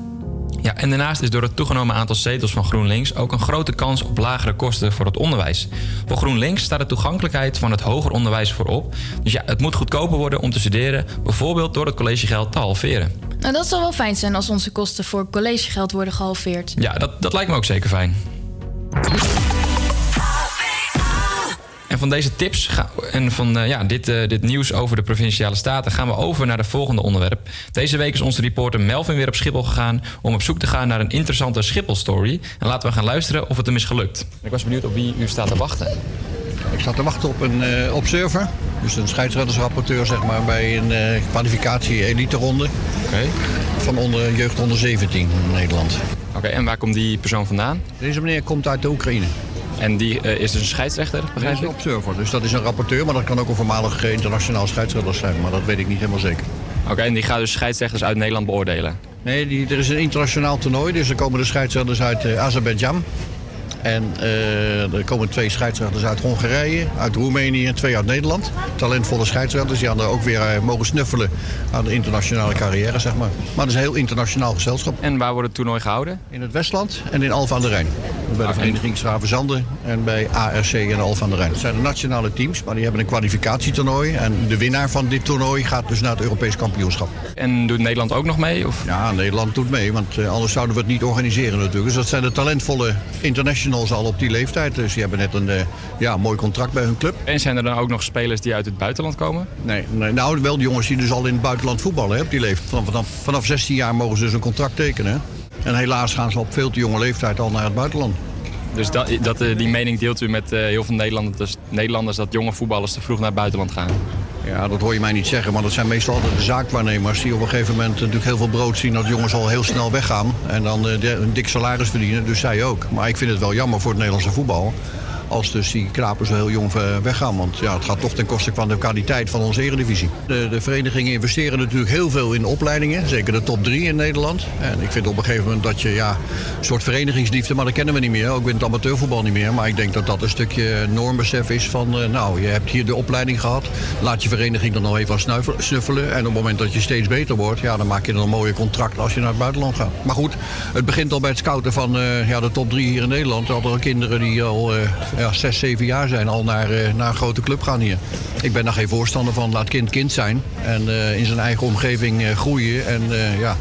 Ja, en daarnaast is door het toegenomen aantal zetels van GroenLinks ook een grote kans op lagere kosten voor het onderwijs. Voor GroenLinks staat de toegankelijkheid van het hoger onderwijs voorop. Dus ja, het moet goedkoper worden om te studeren, bijvoorbeeld door het collegegeld te halveren. Nou, dat zal wel fijn zijn als onze kosten voor collegegeld worden gehalveerd. Ja, dat, dat lijkt me ook zeker fijn. En van deze tips ga- en van eh, ja, dit, eh, dit nieuws over de provinciale staten gaan we over naar de volgende onderwerp. Deze week is onze reporter Melvin weer op Schiphol gegaan om op zoek te gaan naar een interessante Schiphol-story. En laten we gaan luisteren of het hem is gelukt. Ik was benieuwd op wie u staat te wachten. Ik sta te wachten op een eh, observer. Dus een scheidsrechtersrapporteur zeg maar, bij een eh, kwalificatie elite ronde. Van onder, jeugd onder 17 in Nederland. Oké, en waar komt die persoon vandaan? Deze meneer komt uit de Oekraïne. En die eh, is dus een scheidsrechter, begrijp is ik? een observer, dus dat is een rapporteur, maar dat kan ook een voormalig internationaal scheidsrechter zijn. Maar dat weet ik niet helemaal zeker. Oké, en die gaat dus scheidsrechters uit Nederland beoordelen. Nee, die, er is een internationaal toernooi, dus er komen de scheidsrechters uit eh, Azerbeidzjan. En eh, er komen twee scheidsrechters uit Hongarije, uit Roemenië en twee uit Nederland. Talentvolle scheidsrechters die hadden ook weer eh, mogen snuffelen aan de internationale carrière, zeg maar. Maar het is een heel internationaal gezelschap. En waar wordt het toernooi gehouden? In het Westland en in Alphen aan de Rijn. Bij de vereniging Schravenzande en bij ARC en Alphen aan de Rijn. Dat zijn de nationale teams, maar die hebben een kwalificatietoernooi. En de winnaar van dit toernooi gaat dus naar het Europees kampioenschap. En doet Nederland ook nog mee? Of? Ja, Nederland doet mee, want eh, anders zouden we het niet organiseren natuurlijk. Dus dat zijn de talentvolle internationals al op die leeftijd. Dus die hebben net een eh, ja, mooi contract bij hun club. En zijn er dan ook nog spelers die uit het buitenland komen? Nee, nee nou wel de jongens die dus al in het buitenland voetballen hè, op die leeftijd. Vanaf, vanaf, vanaf 16 jaar mogen ze dus een contract tekenen. hè. En helaas gaan ze op veel te jonge leeftijd al naar het buitenland. Dus dat, dat, eh, die mening deelt u met eh, heel veel Nederlanders, Nederlanders dat jonge voetballers te vroeg naar het buitenland gaan? Ja, dat hoor je mij niet zeggen, maar dat zijn meestal altijd de zaakwaarnemers die op een gegeven moment natuurlijk heel veel brood zien dat jongens al heel snel weggaan en dan eh, een dik salaris verdienen. Dus zij ook. Maar ik vind het wel jammer voor het Nederlandse voetbal. Als dus die knapen zo heel jong eh, weggaan. Want ja, het gaat toch ten koste van de kwaliteit van onze eredivisie. De, de verenigingen investeren natuurlijk heel veel in opleidingen. Zeker de top drie in Nederland. En ik vind op een gegeven moment dat je ja, een soort verenigingsliefde... maar dat kennen we niet meer, ook in het amateurvoetbal niet meer. Maar ik denk dat dat een stukje normbesef is van... eh, nou, je hebt hier de opleiding gehad. Laat je vereniging dan nog even snuffelen. En op het moment dat je steeds beter wordt... ja, dan maak je dan een mooie contract als je naar het buitenland gaat. Maar goed, het begint al bij het scouten van eh, ja, de top drie hier in Nederland. Er hadden kinderen die al ja, zes, zeven jaar zijn... al naar, eh, naar een grote club gaan hier. Ik ben daar geen voorstander van. Laat kind kind zijn. En eh, in zijn eigen omgeving eh, groeien. En ja...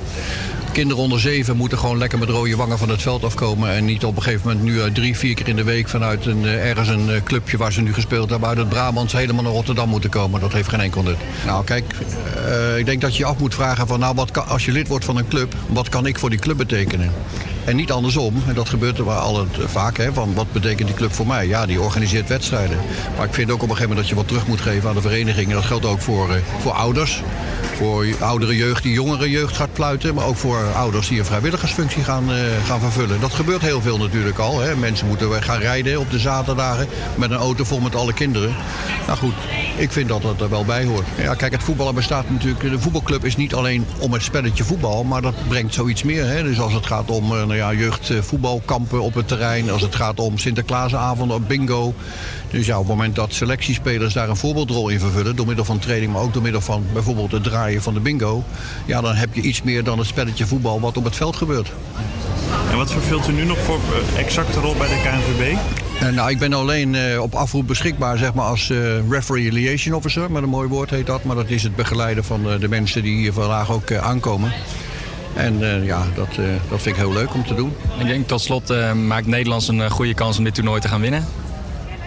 Kinderen onder zeven moeten gewoon lekker met rode wangen van het veld afkomen. En niet op een gegeven moment nu drie, vier keer in de week vanuit een, ergens een clubje waar ze nu gespeeld hebben. Uit het Brabants helemaal naar Rotterdam moeten komen. Dat heeft geen enkel nut. Nou kijk, ik denk dat je je af moet vragen van nou wat kan, als je lid wordt van een club, wat kan ik voor die club betekenen? En niet andersom. En dat gebeurt er al het, vaak. Hè, van wat betekent die club voor mij? Ja, die organiseert wedstrijden. Maar ik vind ook op een gegeven moment dat je wat terug moet geven aan de vereniging. En dat geldt ook voor, eh, voor ouders. Voor oudere jeugd die jongere jeugd gaat pluiten. Maar ook voor ouders die een vrijwilligersfunctie gaan, eh, gaan vervullen. Dat gebeurt heel veel natuurlijk al. Hè. Mensen moeten gaan rijden op de zaterdagen met een auto vol met alle kinderen. Nou goed, ik vind dat dat er wel bij hoort. Ja, kijk, het voetballen bestaat natuurlijk... De voetbalclub is niet alleen om het spelletje voetbal... maar dat brengt zoiets meer. Hè. Dus als het gaat om eh, nou ja, jeugdvoetbalkampen op het terrein... als het gaat om Sinterklaasavonden op bingo... Dus ja, op het moment dat selectiespelers daar een voorbeeldrol in vervullen... door middel van training, maar ook door middel van bijvoorbeeld het draaien van de bingo... ja, dan heb je iets meer dan het spelletje voetbal wat op het veld gebeurt. En wat vervult u nu nog voor exacte rol bij de KNVB? Eh, nou, ik ben alleen eh, op afroep beschikbaar zeg maar, als eh, referee liaison officer. Met een mooi woord heet dat. Maar dat is het begeleiden van de mensen die hier vandaag ook aankomen. En eh, ja, dat, eh, dat vind ik heel leuk om te doen. Ik denk tot slot eh, maakt Nederland een goede kans om dit toernooi te gaan winnen.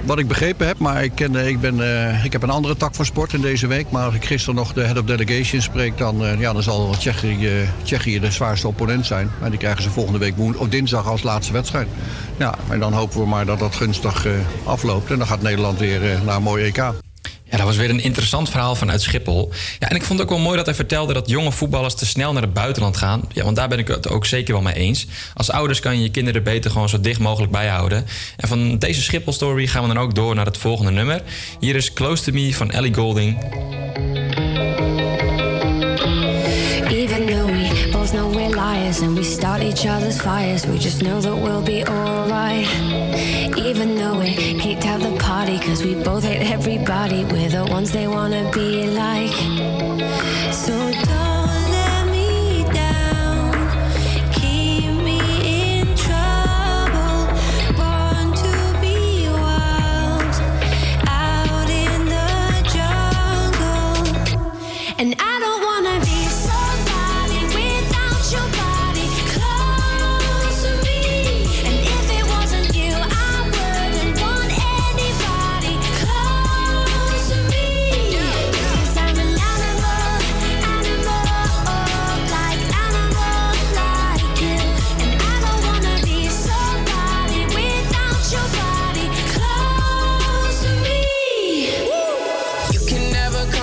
Wat ik begrepen heb, maar ik, ken, ik, ben, ik heb een andere tak van sport in deze week. Maar als ik gisteren nog de head of delegation spreek, dan, ja, dan zal Tsjechië, Tsjechië de zwaarste opponent zijn. En die krijgen ze volgende week woen, of dinsdag als laatste wedstrijd. Ja, en dan hopen we maar dat dat gunstig afloopt. En dan gaat Nederland weer naar een mooi EK. Ja, dat was weer een interessant verhaal vanuit Schiphol. Ja, en ik vond het ook wel mooi dat hij vertelde dat jonge voetballers te snel naar het buitenland gaan. Ja, want daar ben ik het ook zeker wel mee eens. Als ouders kan je je kinderen beter gewoon zo dicht mogelijk bijhouden. En van deze Schiphol-story gaan we dan ook door naar het volgende nummer. Hier is Close to Me van Ellie Golding. Liars and we start each other's fires, we just know that we'll be alright. Even though we kicked out the party, cause we both hate everybody, we're the ones they wanna be like. So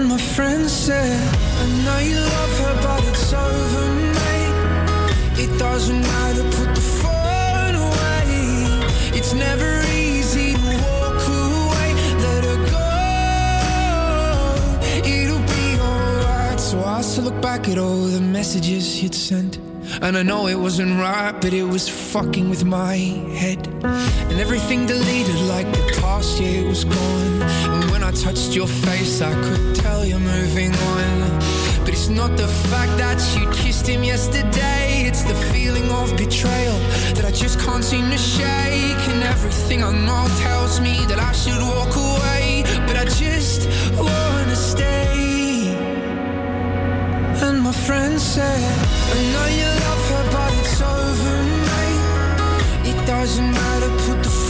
And my friend said, I know you love her, but it's over, mate. It doesn't matter, put the phone away. It's never easy to walk away. Let her go. It'll be alright. So I still look back at all the messages you'd sent. And I know it wasn't right, but it was fucking with my head. And everything deleted like the past year was gone. And when I touched your face, I could tell you're moving on. But it's not the fact that you kissed him yesterday, it's the feeling of betrayal that I just can't seem to shake. And everything I know tells me that I should walk away, but I just wanna stay. And my friend said, I know you love her, but it's over, mate. It doesn't matter, put the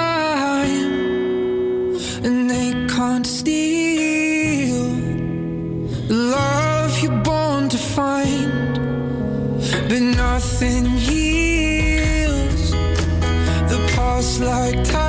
nothing heals. The past like time,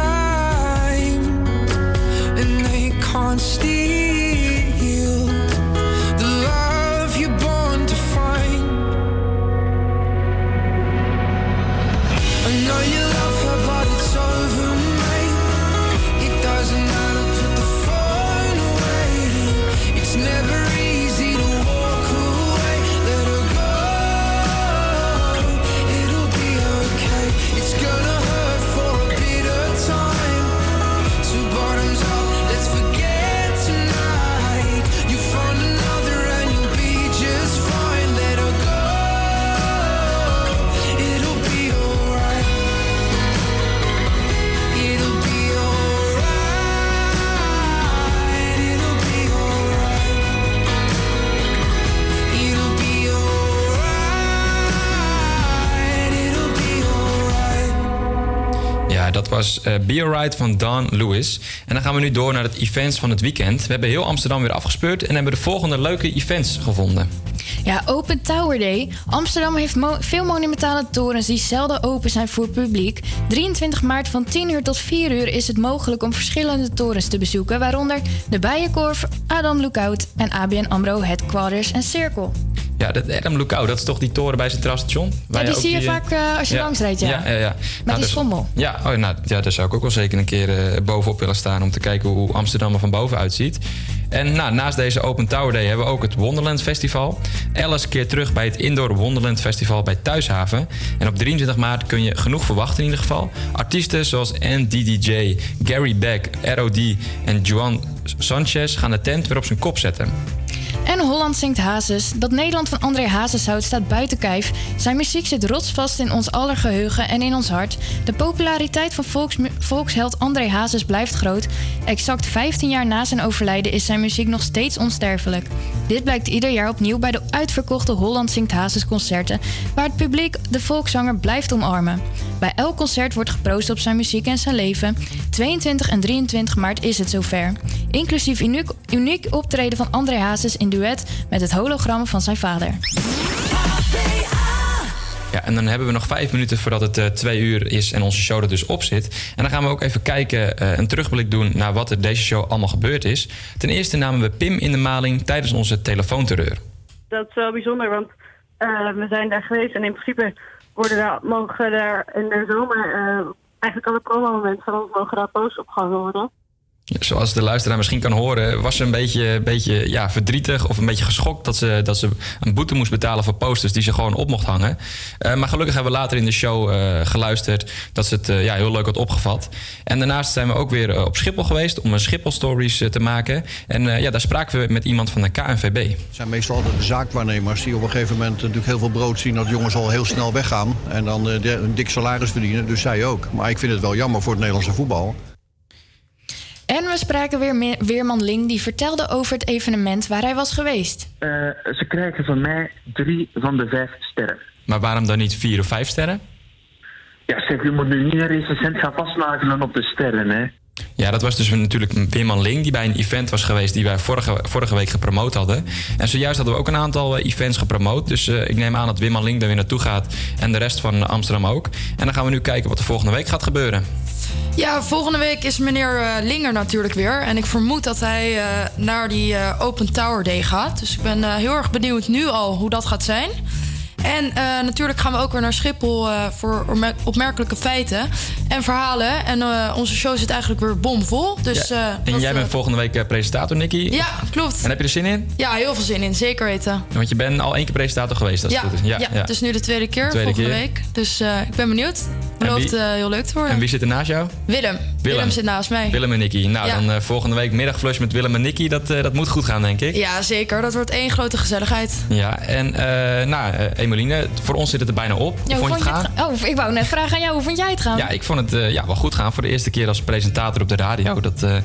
was Alright van Don Lewis. En dan gaan we nu door naar het events van het weekend. We hebben heel Amsterdam weer afgespeurd en hebben de volgende leuke events gevonden. Ja, Open Tower Day. Amsterdam heeft veel monumentale torens die zelden open zijn voor publiek. 23 maart van 10 uur tot 4 uur is het mogelijk om verschillende torens te bezoeken, waaronder de Bijenkorf, Adam Lookout en ABN AMRO Headquarters en Cirkel. Ja, dat Adam Lookout, dat is toch die toren bij Centraal Station? Waar die zie je vaak, eh, als je langs rijdt, ja. Ja, ja, ja. die dus- schommel. Ja, oh, nou, ja, daar zou ik ook wel zeker een keer eh, bovenop willen staan... om te kijken hoe Amsterdam er van boven uitziet. En nou, naast deze Open Tower Day hebben we ook het Wonderland Festival. Alice keert terug bij het Indoor Wonderland Festival bij Thuishaven. En op 23 maart kun je genoeg verwachten in ieder geval. Artiesten zoals NDDJ, Gary Beck, ROD en Juan Sanchez... gaan de tent weer op zijn kop zetten. En Holland zingt Hazes. Dat Nederland van André Hazes houdt staat buiten kijf. Zijn muziek zit rotsvast in ons aller geheugen en in ons hart. De populariteit van volks, volksheld André Hazes blijft groot. Exact 15 jaar na zijn overlijden is zijn muziek nog steeds onsterfelijk. Dit blijkt ieder jaar opnieuw bij de uitverkochte Holland zingt Hazes concerten... waar het publiek de volkszanger blijft omarmen. Bij elk concert wordt geproost op zijn muziek en zijn leven. 22 en 23 maart is het zover. Inclusief uniek, uniek optreden van André Hazes in duet met het hologram van zijn vader. Ja, en dan hebben we nog vijf minuten voordat het eh, twee uur is en onze show er dus op zit. En dan gaan we ook even kijken, eh, een terugblik doen naar wat er deze show allemaal gebeurd is. Ten eerste namen we Pim in de maling tijdens onze telefoonterreur. Dat is wel bijzonder, want eh, we zijn daar geweest en in principe worden daar, mogen daar in de zomer eh, eigenlijk alle promomomenten van ons mogen daar posts opgehangen worden. Zoals de luisteraar misschien kan horen, was ze een beetje, beetje ja, verdrietig of een beetje geschokt dat ze, dat ze een boete moest betalen voor posters die ze gewoon op mocht hangen. Eh, maar gelukkig hebben we later in de show eh, geluisterd dat ze het eh, ja, heel leuk had opgevat. En daarnaast zijn we ook weer op Schiphol geweest om een Schiphol Stories te maken. En ja, daar spraken we met iemand van de KNVB. Het zijn meestal altijd de zaakwaarnemers die op een gegeven moment natuurlijk heel veel brood zien dat jongens al heel snel weggaan. En dan een dik salaris verdienen, dus zij ook. Maar ik vind het wel jammer voor het Nederlandse voetbal. En we spraken weer Weerman Ling, die vertelde over het evenement waar hij was geweest. Eh, ze krijgen van mij drie van de vijf sterren. Maar waarom dan niet vier of vijf sterren? Ja, zeg, je moet nu niet een recensent gaan vastnagelen op de sterren, hè. Ja, dat was dus natuurlijk Weerman Ling, die bij een event was geweest die wij vorige, vorige week gepromoot hadden. En zojuist hadden we ook een aantal eh, events gepromoot. Dus eh, ik neem aan dat Weerman Ling daar weer naartoe gaat en de rest van Amsterdam ook. En dan gaan we nu kijken wat er volgende week gaat gebeuren. Ja, volgende week is meneer eh, Linger natuurlijk weer. En ik vermoed dat hij naar die Open Tower Day gaat. Dus ik ben heel erg benieuwd nu al hoe dat gaat zijn. En eh, natuurlijk gaan we ook weer naar Schiphol eh, voor opmer- opmerkelijke feiten en verhalen. En eh, onze show zit eigenlijk weer bomvol. Dus, Ja. en jij bent volgende week presentator, Nicky. Ja, klopt. En heb je er zin in? Ja, heel veel zin in. Zeker weten. Want je bent al één keer presentator geweest, als Ja, het goed is. ja, het is nu de tweede keer Tweede volgende keer. week. Dus ik ben benieuwd. Belooft eh, heel leuk te worden. En wie zit er naast jou? Willem. Willem. zit naast mij. Willem en Nicky. Nou, Ja. dan volgende week middagflush met Willem en Nicky. Dat, dat moet goed gaan, denk ik. Ja, zeker. Dat wordt één grote gezelligheid. Ja, en nou, voor ons zit het er bijna op. Ja, hoe vond je het gaan? Oh, ik wou net vragen aan jou, hoe vond jij het gaan? Ja, ik vond het eh, ja, wel goed gaan voor de eerste keer als presentator op de radio. Dat, eh,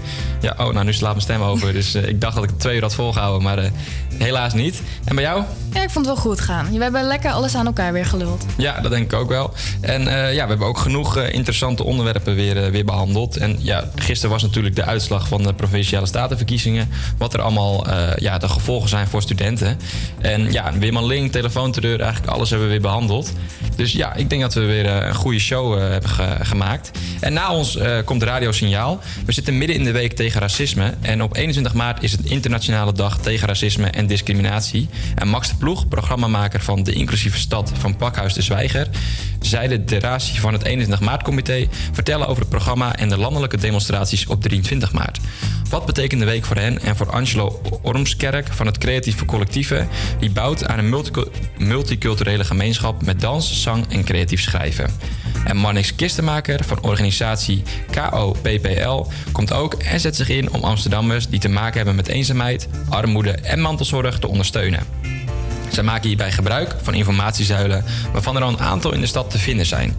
ja, oh, nou, nu slaat mijn stem over. Dus eh, ik dacht dat ik het twee uur had volgehouden, maar helaas niet. En bij jou? Ja, ik vond het wel goed gaan. We hebben lekker alles aan elkaar weer geluld. Ja, dat denk ik ook wel. En eh, ja, we hebben ook genoeg eh, interessante onderwerpen weer, eh, weer behandeld. En ja, gisteren was natuurlijk de uitslag van de provinciale statenverkiezingen. Wat er allemaal ja, de gevolgen zijn voor studenten. En ja, Weerman Link, telefoonterreur, eigenlijk alles hebben we weer behandeld. Dus ja, ik denk dat we weer een goede show hebben ge- gemaakt. En na ons komt Radio Signaal. We zitten midden in de week tegen racisme. En op 21 maart is het internationale dag tegen racisme en discriminatie. En Max de Ploeg, programmamaker van De Inclusieve Stad van Pakhuis de Zwijger, zij de deratie van het 21 maart-comité vertellen over het programma en de landelijke demonstraties op 23 maart. Wat betekent de week voor hen en voor Angelo Ormskerk van het Creatieve Collectieve, die bouwt aan een multicu- multiculturele gemeenschap met dans, zang en creatief schrijven. En Marnix Kistenmaker van organisatie KOPPL komt ook en zet zich in om Amsterdammers die te maken hebben met eenzaamheid, armoede en mantelzorg te ondersteunen. Zij maken hierbij gebruik van informatiezuilen waarvan er al een aantal in de stad te vinden zijn.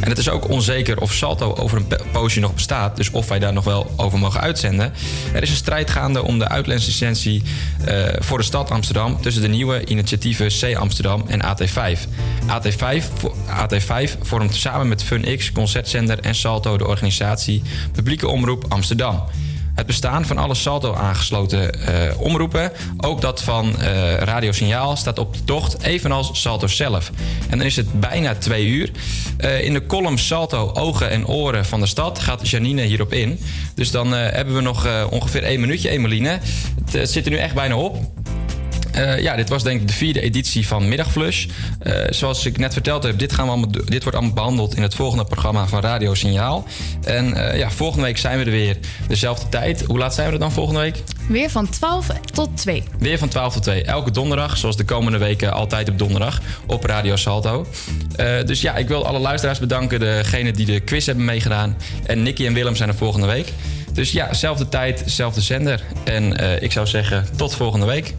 En het is ook onzeker of Salto over een poosje nog bestaat, dus of wij daar nog wel over mogen uitzenden. Er is een strijd gaande om de uitlandslicentie eh, voor de stad Amsterdam tussen de nieuwe initiatieven C Amsterdam en AT5. AT5, vo- AT5 vormt samen met FunX, Concertzender en Salto de organisatie Publieke Omroep Amsterdam. Het bestaan van alle Salto aangesloten eh, omroepen, ook dat van eh, Radio Signaal, staat op de tocht, evenals Salto zelf. En dan is het bijna twee uur. Eh, in de column Salto Ogen en Oren van de stad gaat Janine hierop in. Dus dan hebben we nog ongeveer één minuutje, Emeline. Het, eh, zit er nu echt bijna op. Eh, ja, dit was denk ik de vierde editie van Middagflush. Eh, zoals ik net verteld heb, dit, gaan we allemaal, dit wordt allemaal behandeld in het volgende programma van Radio Signaal. En eh, ja, volgende week zijn we er weer dezelfde tijd. Hoe laat zijn we er dan volgende week? Weer van 12 tot 2. Weer van 12 tot 2. Elke donderdag, zoals de komende weken altijd op donderdag, op Radio Salto. Dus ja, ik wil alle luisteraars bedanken, degenen die de quiz hebben meegedaan. En Nicky en Willem zijn er volgende week. Dus ja, zelfde tijd, zelfde zender. En eh, ik zou zeggen, tot volgende week.